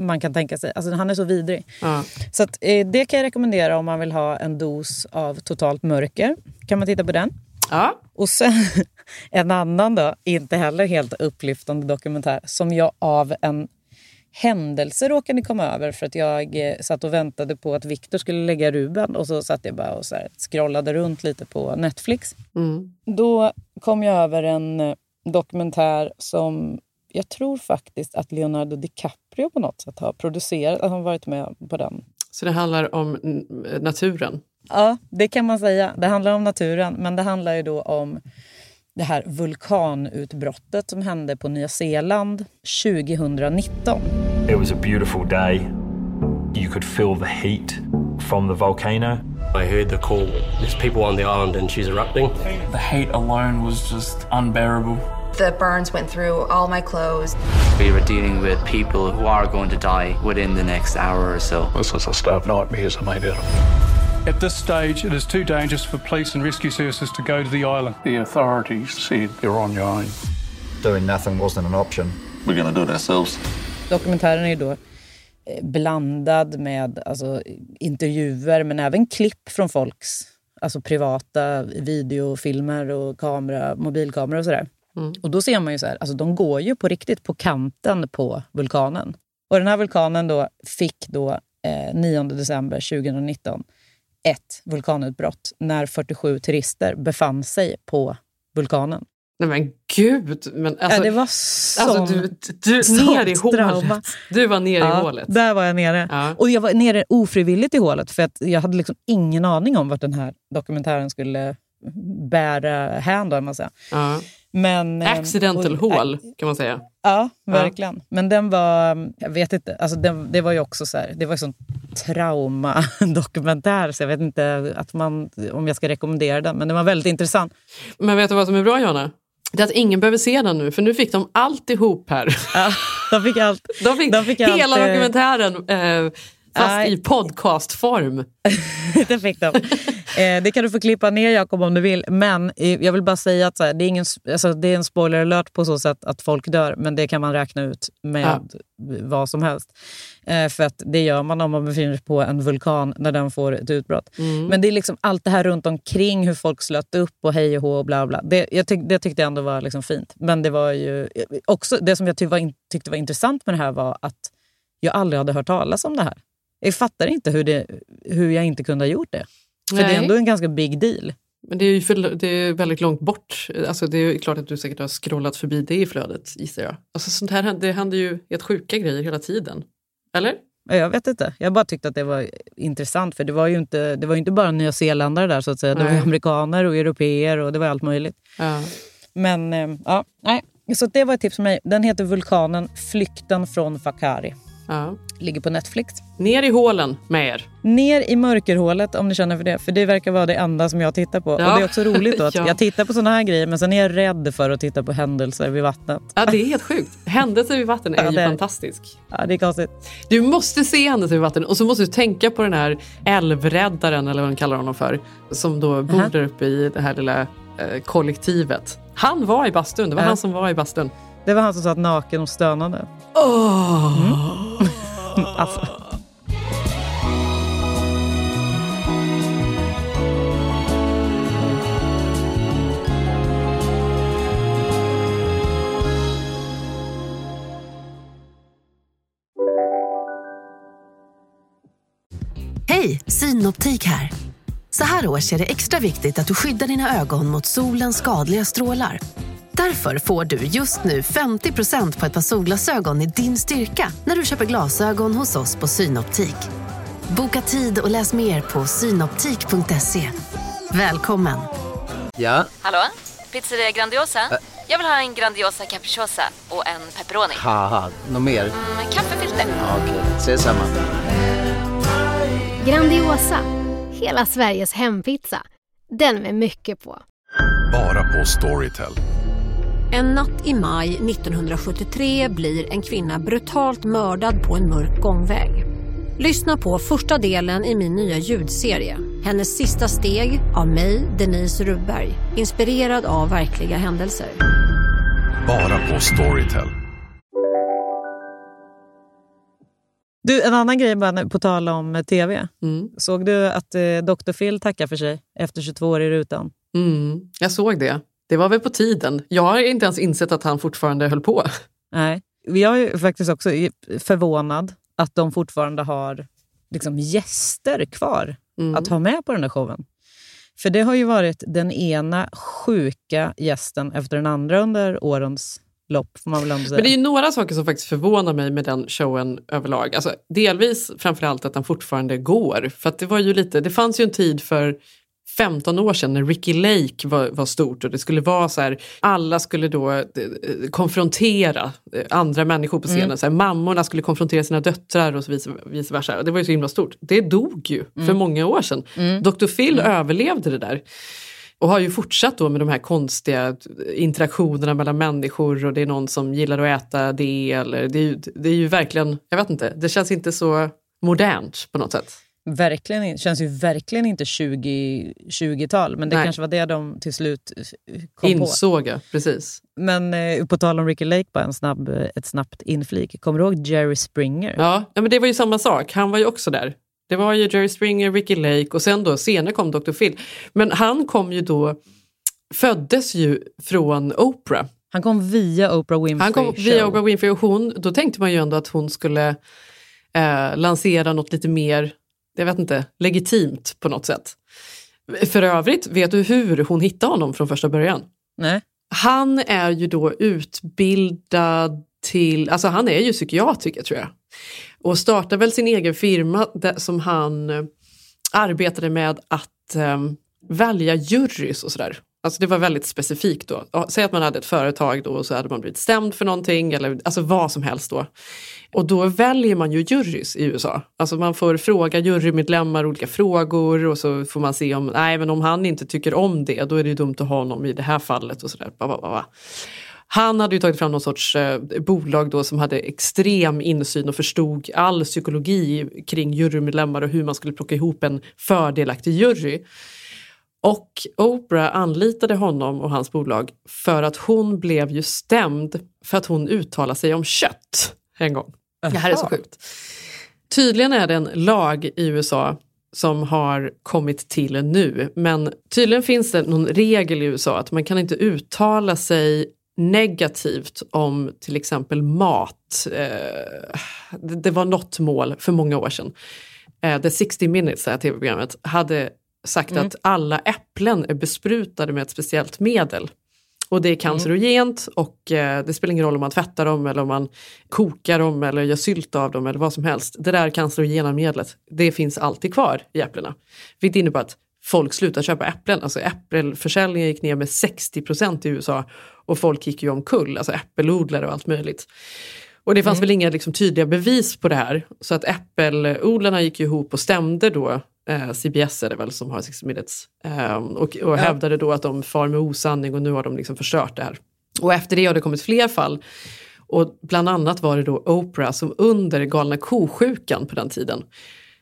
man kan tänka sig. Alltså, han är så vidrig. Ja. Så att, eh, det kan jag rekommendera om man vill ha en dos av totalt mörker. Kan man titta på den. Ja. Och sen en annan då, inte heller helt upplyftande dokumentär som jag av en händelse råkade komma över för att jag eh, satt och väntade på att Viktor skulle lägga Ruben och så satt jag bara och så scrollade runt lite på Netflix. Mm. Då kom jag över en eh, dokumentär som jag tror faktiskt att Leonardo DiCaprio på något sätt har producerat. Att han varit med på den. Så det handlar om naturen? Ja, det kan man säga. Det handlar om naturen, men det handlar ju då om det här vulkanutbrottet som hände på Nya Zeeland 2019. It was a beautiful day. You could feel the heat from the volcano. I heard the call. There's people on the island and she's erupting. The heat alone was just unbearable. The burns went through all my clothes. We were dealing with people who are going to die within the next hour or so. This is a stuff nightmares are made out of. At this stage, it is too dangerous for police and rescue services to go to the island. The authorities said you're on your own. Doing nothing wasn't an option. We're going to do it ourselves. Dokumentären är då eh, blandad med alltså, intervjuer men även klipp från folks alltså, privata videofilmer och kamera, mobilkameror och sådär. Mm. Och då ser man ju så här, alltså de går ju på riktigt på kanten på vulkanen. Och den här vulkanen då fick då eh, 9 december 2019 ett vulkanutbrott när 47 turister befann sig på vulkanen. Nej men gud! Men alltså, ja, det var sån, alltså, du, du, sånt ner i hålet. trauma. Du var nere ja, i hålet. Där var jag nere. Ja. Och jag var nere ofrivilligt i hålet för att jag hade liksom ingen aning om vart den här dokumentären skulle bära hän. Då, man säga. Ja. Men, eh, Accidental och- hål kan man säga. Ja, verkligen. Men den var, jag vet inte, alltså den, det var ju också så här, det var ju sån traumadokumentär så jag vet inte att man, om jag ska rekommendera den. Men den var väldigt intressant. Men vet du vad som är bra Johanna? Det är att ingen behöver se den nu för nu fick de alltihop här. Ja, de fick allt. De fick, De fick hela allt, eh, dokumentären eh, fast Nej. i podcastform. det fick de. Eh, det kan du få klippa ner Jakob om du vill. Men eh, jag vill bara säga att här, det, är ingen, alltså, det är en spoiler alert på så sätt att folk dör. Men det kan man räkna ut med vad som helst. Eh, för att det gör man om man befinner sig på en vulkan när den får ett utbrott. Mm. Men det är liksom allt det här runt omkring hur folk slöt upp och hej och hå och bla bla. Det, jag tyck, det tyckte jag ändå var liksom fint. Men det var ju också det som jag tyckte var, in- tyckte var intressant med det här var att jag aldrig hade hört talas om det här. Jag fattar inte hur, det, hur jag inte kunde ha gjort det. För det Nej. är ändå en ganska big deal. Men det är ju för, det är väldigt långt bort. Alltså det är klart att du säkert har scrollat förbi det i flödet gissar jag. Alltså sånt här det händer ju helt sjuka grejer hela tiden. Eller? Ja, Jag vet inte. Jag bara tyckte att det var intressant. För det var ju inte, det var inte bara nya-zeeländare där så att säga. Det var Nej. amerikaner och europeer och det var allt möjligt. Ja. Men eh, ja, nej. Så det var ett tips från mig. Den heter Vulkanen, Flykten från Fakari. Ja. Ligger på Netflix. Ner i hålen med er. Ner i mörkerhålet om ni känner för det. För det verkar vara det enda som jag tittar på. Ja. Och det är också roligt då att Ja. jag tittar på såna här grejer men sen är jag rädd för att titta på händelser vid vattnet. Ja, det är helt sjukt. Händelser vid vatten är Ja, ju är- fantastisk. Ja, det är konstigt. Du måste se Händelser vid vatten och så måste du tänka på den här älvräddaren eller vad de kallar honom för. Som då bor Aha. där uppe i det här lilla eh, kollektivet. Han var i bastun, det var Ja. han som var i bastun. Det var han som satt naken och stönade. Oh. Alltså. Hej, Synoptik här. Så här års är det extra viktigt att du skyddar dina ögon mot solens skadliga strålar. Därför får du just nu 50% på ett par solglasögon i din styrka när du köper glasögon hos oss på Synoptik. Boka tid och läs mer på synoptik.se. Välkommen! Ja, Hallå? Pizzeria Grandiosa? Jag vill ha en Grandiosa capriciosa och en pepperoni. haha, något mer? Med kaffefilter. Ja, Okej, ses samma. Grandiosa, hela Sveriges hempizza. Den med mycket på. Bara på Storytel. En natt i maj 1973 blir en kvinna brutalt mördad på en mörk gångväg. Lyssna på första delen i min nya ljudserie. Hennes sista steg av mig, Denise Rubberg. Inspirerad av verkliga händelser. Bara på Storytel. Du, en annan grej bara på tal om eh, tv. Mm. Såg du att eh, Dr. Phil tackar för sig efter 22 år i rutan? Mm, jag såg det. Det var väl på tiden. Jag har inte ens insett att han fortfarande höll på. Nej. Jag är faktiskt också förvånad att de fortfarande har liksom, gäster kvar Mm. att ha med på den här showen. För det har ju varit den ena sjuka gästen efter den andra under årens lopp. Får man väl ändå säga. Men det är ju några saker som faktiskt förvånar mig med den showen överlag. Alltså, delvis framförallt att den fortfarande går. För det var ju lite, det fanns ju en tid för 15 år sedan när Ricky Lake var, var stort och det skulle vara så här, alla skulle då eh, konfrontera eh, andra människor på scenen. Mm. Så här, mammorna skulle konfrontera sina döttrar och så vice, vice versa. Och det var ju så himla stort. Det dog ju för Mm. många år sedan. Mm. Dr. Phil överlevde det där. Och har ju fortsatt då med de här konstiga interaktionerna mellan människor och det är någon som gillar att äta det. Eller det, är ju, det är ju verkligen, jag vet inte, det känns inte så modernt på något sätt. Verkligen, känns ju verkligen inte 20 20-tal, men det Nej. kanske var det de till slut eh, kom på. Insåg jag, precis. Men eh, på tal om Ricky Lake, bara en snabb, eh, ett snabbt inflik. Kommer du ihåg Jerry Springer? Ja, ja, men det var ju samma sak, han var ju också där. Det var ju Jerry Springer, Ricky Lake och sen då senare kom Dr. Phil. Men han kom ju då, föddes ju från Oprah. Han kom via Oprah Winfrey Han kom Show. via Oprah Winfrey och hon, då tänkte man ju ändå att hon skulle eh, lansera något lite mer, jag vet inte, legitimt på något sätt. För övrigt, vet du hur hon hittade honom från första början? Nej. Han är ju då utbildad till, alltså han är ju psykiatriker tror jag. Och startade väl sin egen firma där, som han eh, arbetade med att eh, välja jurys och sådär. Alltså det var väldigt specifikt då. Säg att man hade ett företag då och så hade man blivit stämd för någonting eller alltså vad som helst då. Och då väljer man ju jurys i USA. Alltså man får fråga jurymedlemmar olika frågor och så får man se om, nej men om han inte tycker om det då är det ju dumt att ha honom i det här fallet och sådär. Han hade ju tagit fram någon sorts eh, bolag då som hade extrem insyn och förstod all psykologi kring jurymedlemmar och hur man skulle plocka ihop en fördelaktig jury. Och Oprah anlitade honom och hans bolag för att hon blev ju stämd för att hon uttalade sig om kött en gång. Det här är så sjukt. Tydligen är det en lag i USA som har kommit till nu. Men tydligen finns det någon regel i USA att man kan inte uttala sig negativt om till exempel mat. Eh, det, det var något mål för många år sedan. Eh, The 60 Minutes, det här tv-programmet, hade sagt Mm. att alla äpplen är besprutade med ett speciellt medel. Och det är cancerogent och eh, det spelar ingen roll om man tvättar dem eller om man kokar dem eller gör sylt av dem eller vad som helst. Det där cancerogena medlet, det finns alltid kvar i äpplena. Vilket innebär att folk slutar köpa äpplen. Alltså äppelförsäljningen gick ner med 60% i USA och folk gick ju omkull, alltså äppelodlare och allt möjligt. Och det fanns väl inga liksom, tydliga bevis på det här. Så att äppelodlarna gick ihop och stämde då eh, CBS är det väl som har 60 minutes. Eh, och och hävdade då att de far med osanning och nu har de liksom förstört det här. Och efter det har det kommit fler fall. Och bland annat var det då Oprah som under galna kosjukan på den tiden,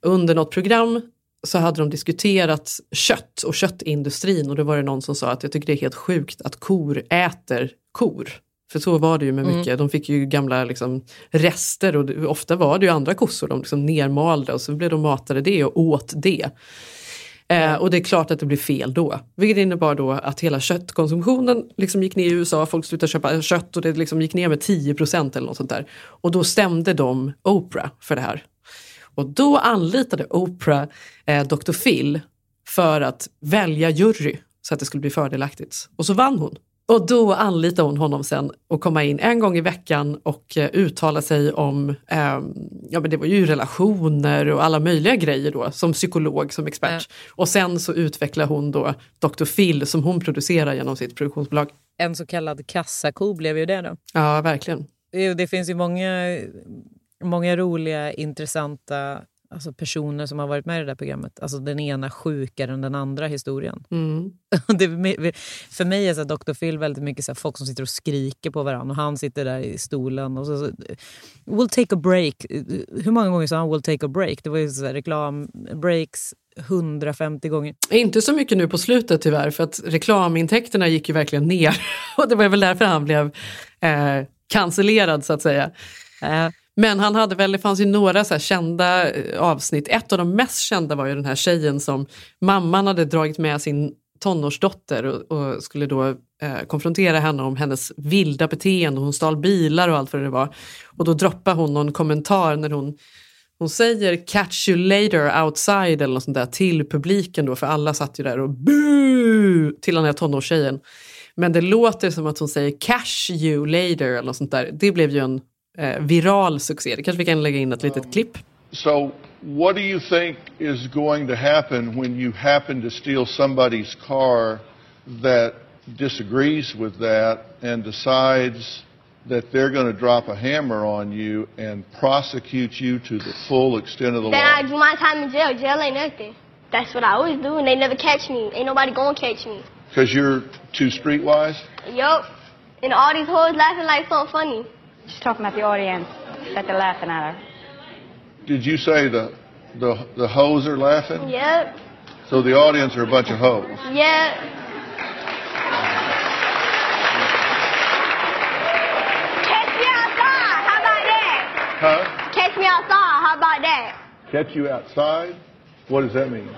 under något program så hade de diskuterat kött och köttindustrin och då var det någon som sa att jag tycker det är helt sjukt att kor äter kor. För så var det ju med Mm. mycket, de fick ju gamla liksom, rester och det, ofta var det ju andra kossor, de liksom nermalde och så blev de matade det och åt det. Eh, och det är klart att det blir fel då. Vilket innebar då att hela köttkonsumtionen liksom gick ner i USA, folk slutade köpa kött och det liksom gick ner med 10% eller något sånt där. Och då stämde de Oprah för det här. Och då anlitade Oprah eh, Dr. Phil för att välja jury så att det skulle bli fördelaktigt. Och så vann hon. Och då anlitar hon honom sen att komma in en gång i veckan och eh, uttala sig om, eh, ja men det var ju relationer och alla möjliga grejer då som psykolog, som expert. Och sen så utvecklar hon då Dr. Phil som hon producerar genom sitt produktionsbolag. En så kallad kassako blev ju det då. Ja, verkligen. Det, det finns ju många, många roliga, intressanta alltså personer som har varit med i det där programmet. Alltså den ena sjukare än den andra historien. Mm. det, för mig är så Dr. Phil väldigt mycket så folk som sitter och skriker på varandra och han sitter där i stolen och så, så We'll take a break. Hur många gånger sa han we'll take a break? Det var ju så här, reklambreaks 150 gånger. Inte så mycket nu på slutet tyvärr för att reklamintäkterna gick ju verkligen ner. Och det var väl därför han blev eh, cancellerad så att säga. Men han hade väl, det fanns ju några så här kända eh, avsnitt. Ett av de mest kända var ju den här tjejen som mamman hade dragit med sin tonårsdotter och, och skulle då eh, konfrontera henne om hennes vilda beteende. Hon stal bilar och allt vad det var. Och då droppar hon någon kommentar när hon hon säger catch you later outside eller något sånt där till publiken då för alla satt ju där och bu till den här tonårstjejen. Men det låter som att hon säger cash you later eller något sånt där. Det blev ju en eh, viral succé. Det kanske vi kan lägga in ett litet klipp. So, what do you think is going to happen when you happen to steal somebody's car that disagrees with that and decides that they're going to drop a hammer on you and prosecute you to the full extent of the Then I do my time in jail. Jail ain't nothing. That's what I always do, and they never catch me. Ain't nobody gonna catch me. Because you're too streetwise? Yup. And all these hoes laughing like something funny. She's talking about the audience, that they're laughing at her. Did you say the, the, the hoes are laughing? Yep. So the audience are a bunch of hoes? Yep. Catch me outside. How about that? Huh? Catch me outside. How about that? Catch you outside? What does that mean?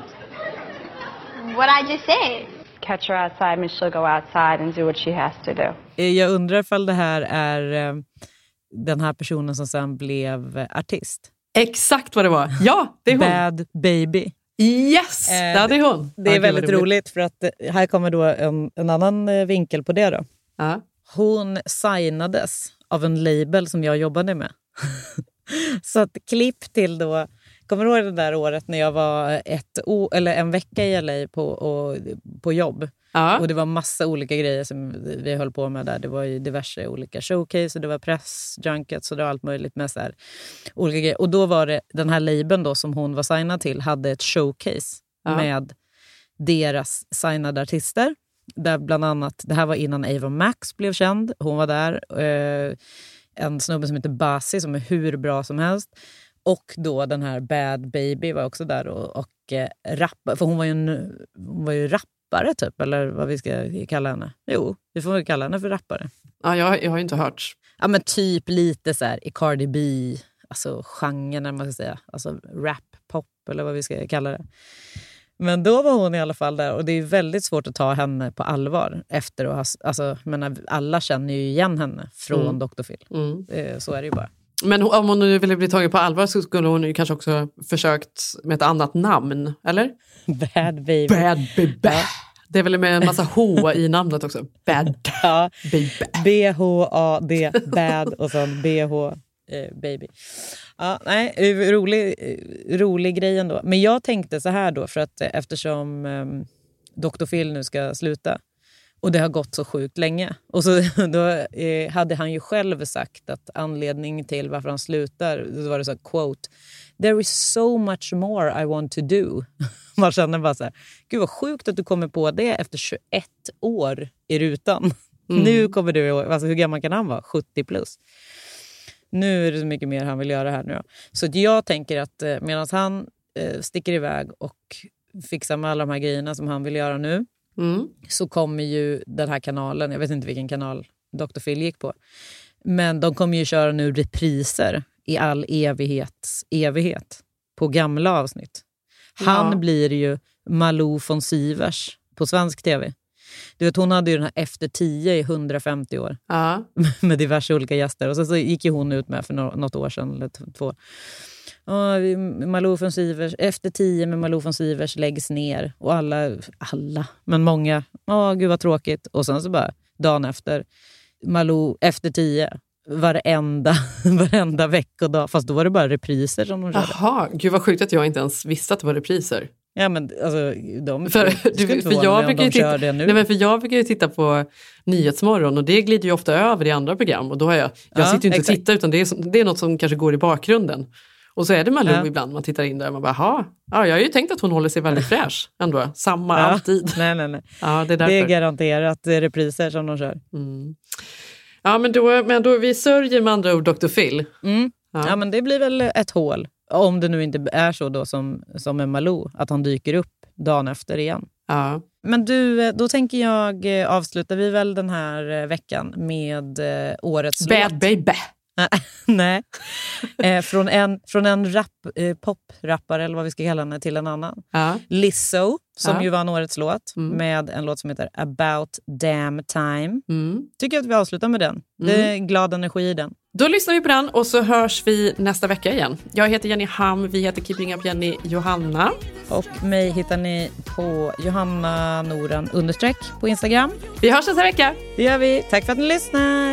What I just said. Catch her outside means she'll go outside and do what she has to do. Eh, Jag undrar ifall det här är eh, den här personen som sen blev artist. Exakt vad det var. Ja, det är hon. Bad Baby. Yes, Eh, ja, det är hon. Det är gud, vad väldigt roligt för att eh, här kommer då en, en annan eh, vinkel på det. Då. Hon signades av en label som jag jobbade med. Så att klipp till då, kommer du ihåg det där året när jag var ett eller en vecka i LA på, och, på jobb? Och det var massa olika grejer som vi höll på med där. Det var ju diverse olika showcase och det var pressjunkets och det var allt möjligt med så här, olika grejer. Och då var det den här labeln då som hon var signad till hade ett showcase Ja. med deras signade artister. Där bland annat, det här var innan Ava Max blev känd. Hon var där. Eh, en snubbe som heter Basi som är hur bra som helst. Och då den här Bad Baby var också där och, och eh, rappa, för hon var ju, en, hon var ju rappare typ, eller vad vi ska kalla henne. Jo, vi får väl kalla henne för rappare. Ja, jag, jag har ju inte hört. Ja men typ lite så här i Cardi B, alltså genren eller man ska säga. Alltså rap, pop eller vad vi ska kalla det. Men då var hon i alla fall där och det är väldigt svårt att ta henne på allvar. efter att ha, alltså, menar, Alla känner ju igen henne från Mm. Dr. Phil. Mm. Eh, Så är det ju bara. Men om hon nu ville bli tagen på allvar så skulle hon ju kanske också försökt med ett annat namn, eller? Bad baby. Bad baby. Det är väl med en massa H i namnet också. Bad Ja. baby. B-H-A-D, bad och sen B-H eh, baby. Ja, nej, eh, rolig, eh, rolig grej ändå. Men jag tänkte så här då, för att eftersom eh, Dr. Phil nu ska sluta och det har gått så sjukt länge. Och så, då eh, hade han ju själv sagt att anledningen till varför han slutar, då var det så här, quote, There is so much more I want to do. Man känner bara så här, gud vad sjukt att du kommer på det efter 21 år i rutan. Mm. Nu kommer du alltså hur gammal kan han vara? 70 plus. Nu är det så mycket mer han vill göra här nu. Då. Så jag tänker att eh, medan han eh, sticker iväg och fixar med alla de här grejerna som han vill göra nu Mm. så kommer ju den här kanalen, jag vet inte vilken kanal Dr. Phil gick på, men de kommer ju köra nu repriser i all evighets evighet på gamla avsnitt. Han Ja. blir ju Malou von Sivers på svensk tv. Du vet, hon hade ju den här Efter tio i 150 år Ja. med diverse olika gäster. Och så, så gick ju hon ut med för nå- något år sedan, eller två. Vi- Malou von Sivers, efter tio med Malou von Sivers läggs ner. Och alla, alla, men många, ja gud vad tråkigt. Och sen så bara dagen efter. Malou efter tio. Varenda, varenda veckodag. Fast då var det bara repriser som de körde. Jaha, gud vad sjukt att jag inte ens visste att det var repriser. Ja, men alltså, de För, du, inte för, jag brukar ju titta, nu. nej, men för jag brukar ju titta på Nyhetsmorgon och det glider ju ofta över i andra program. Och då har jag, jag Ja, sitter ju inte exakt. och tittar utan det är, det är något som kanske går i bakgrunden. Och så är det Malou Ja. ibland, man tittar in där och man bara, "Jaha, ja, jag har ju tänkt att hon håller sig väldigt fräsch ändå. Samma Ja. alltid. Nej, nej, nej. Ja, det är Det är garanterat repriser som de kör. Mm. Ja, men då, men då vi sörjer med andra ord Dr. Phil. Mm. Ja. Ja. men det blir väl ett hål. Om det nu inte är så då som, som med Malou, att han dyker upp dagen efter igen. Ja. Men du, eh, då tänker jag eh, avslutar vi väl den här eh, veckan med årets Bad låt. baby. Nej. Eh, från en, från en rap, eh, poprappare, eller vad vi ska kalla henne, till en annan. Ja. Lizzo, som Ja. ju vann årets låt, Mm. med en låt som heter About damn time. Mm. Tycker att vi avslutar med den. Det är glad energi i den. Då lyssnar vi på den och så hörs vi nästa vecka igen. Jag heter Jenny Ham, vi heter Keeping Up Jenny Johanna. Och mig hittar ni på Johanna Noran understreck på Instagram. Vi hörs nästa vecka. Det gör vi. Tack för att ni lyssnar.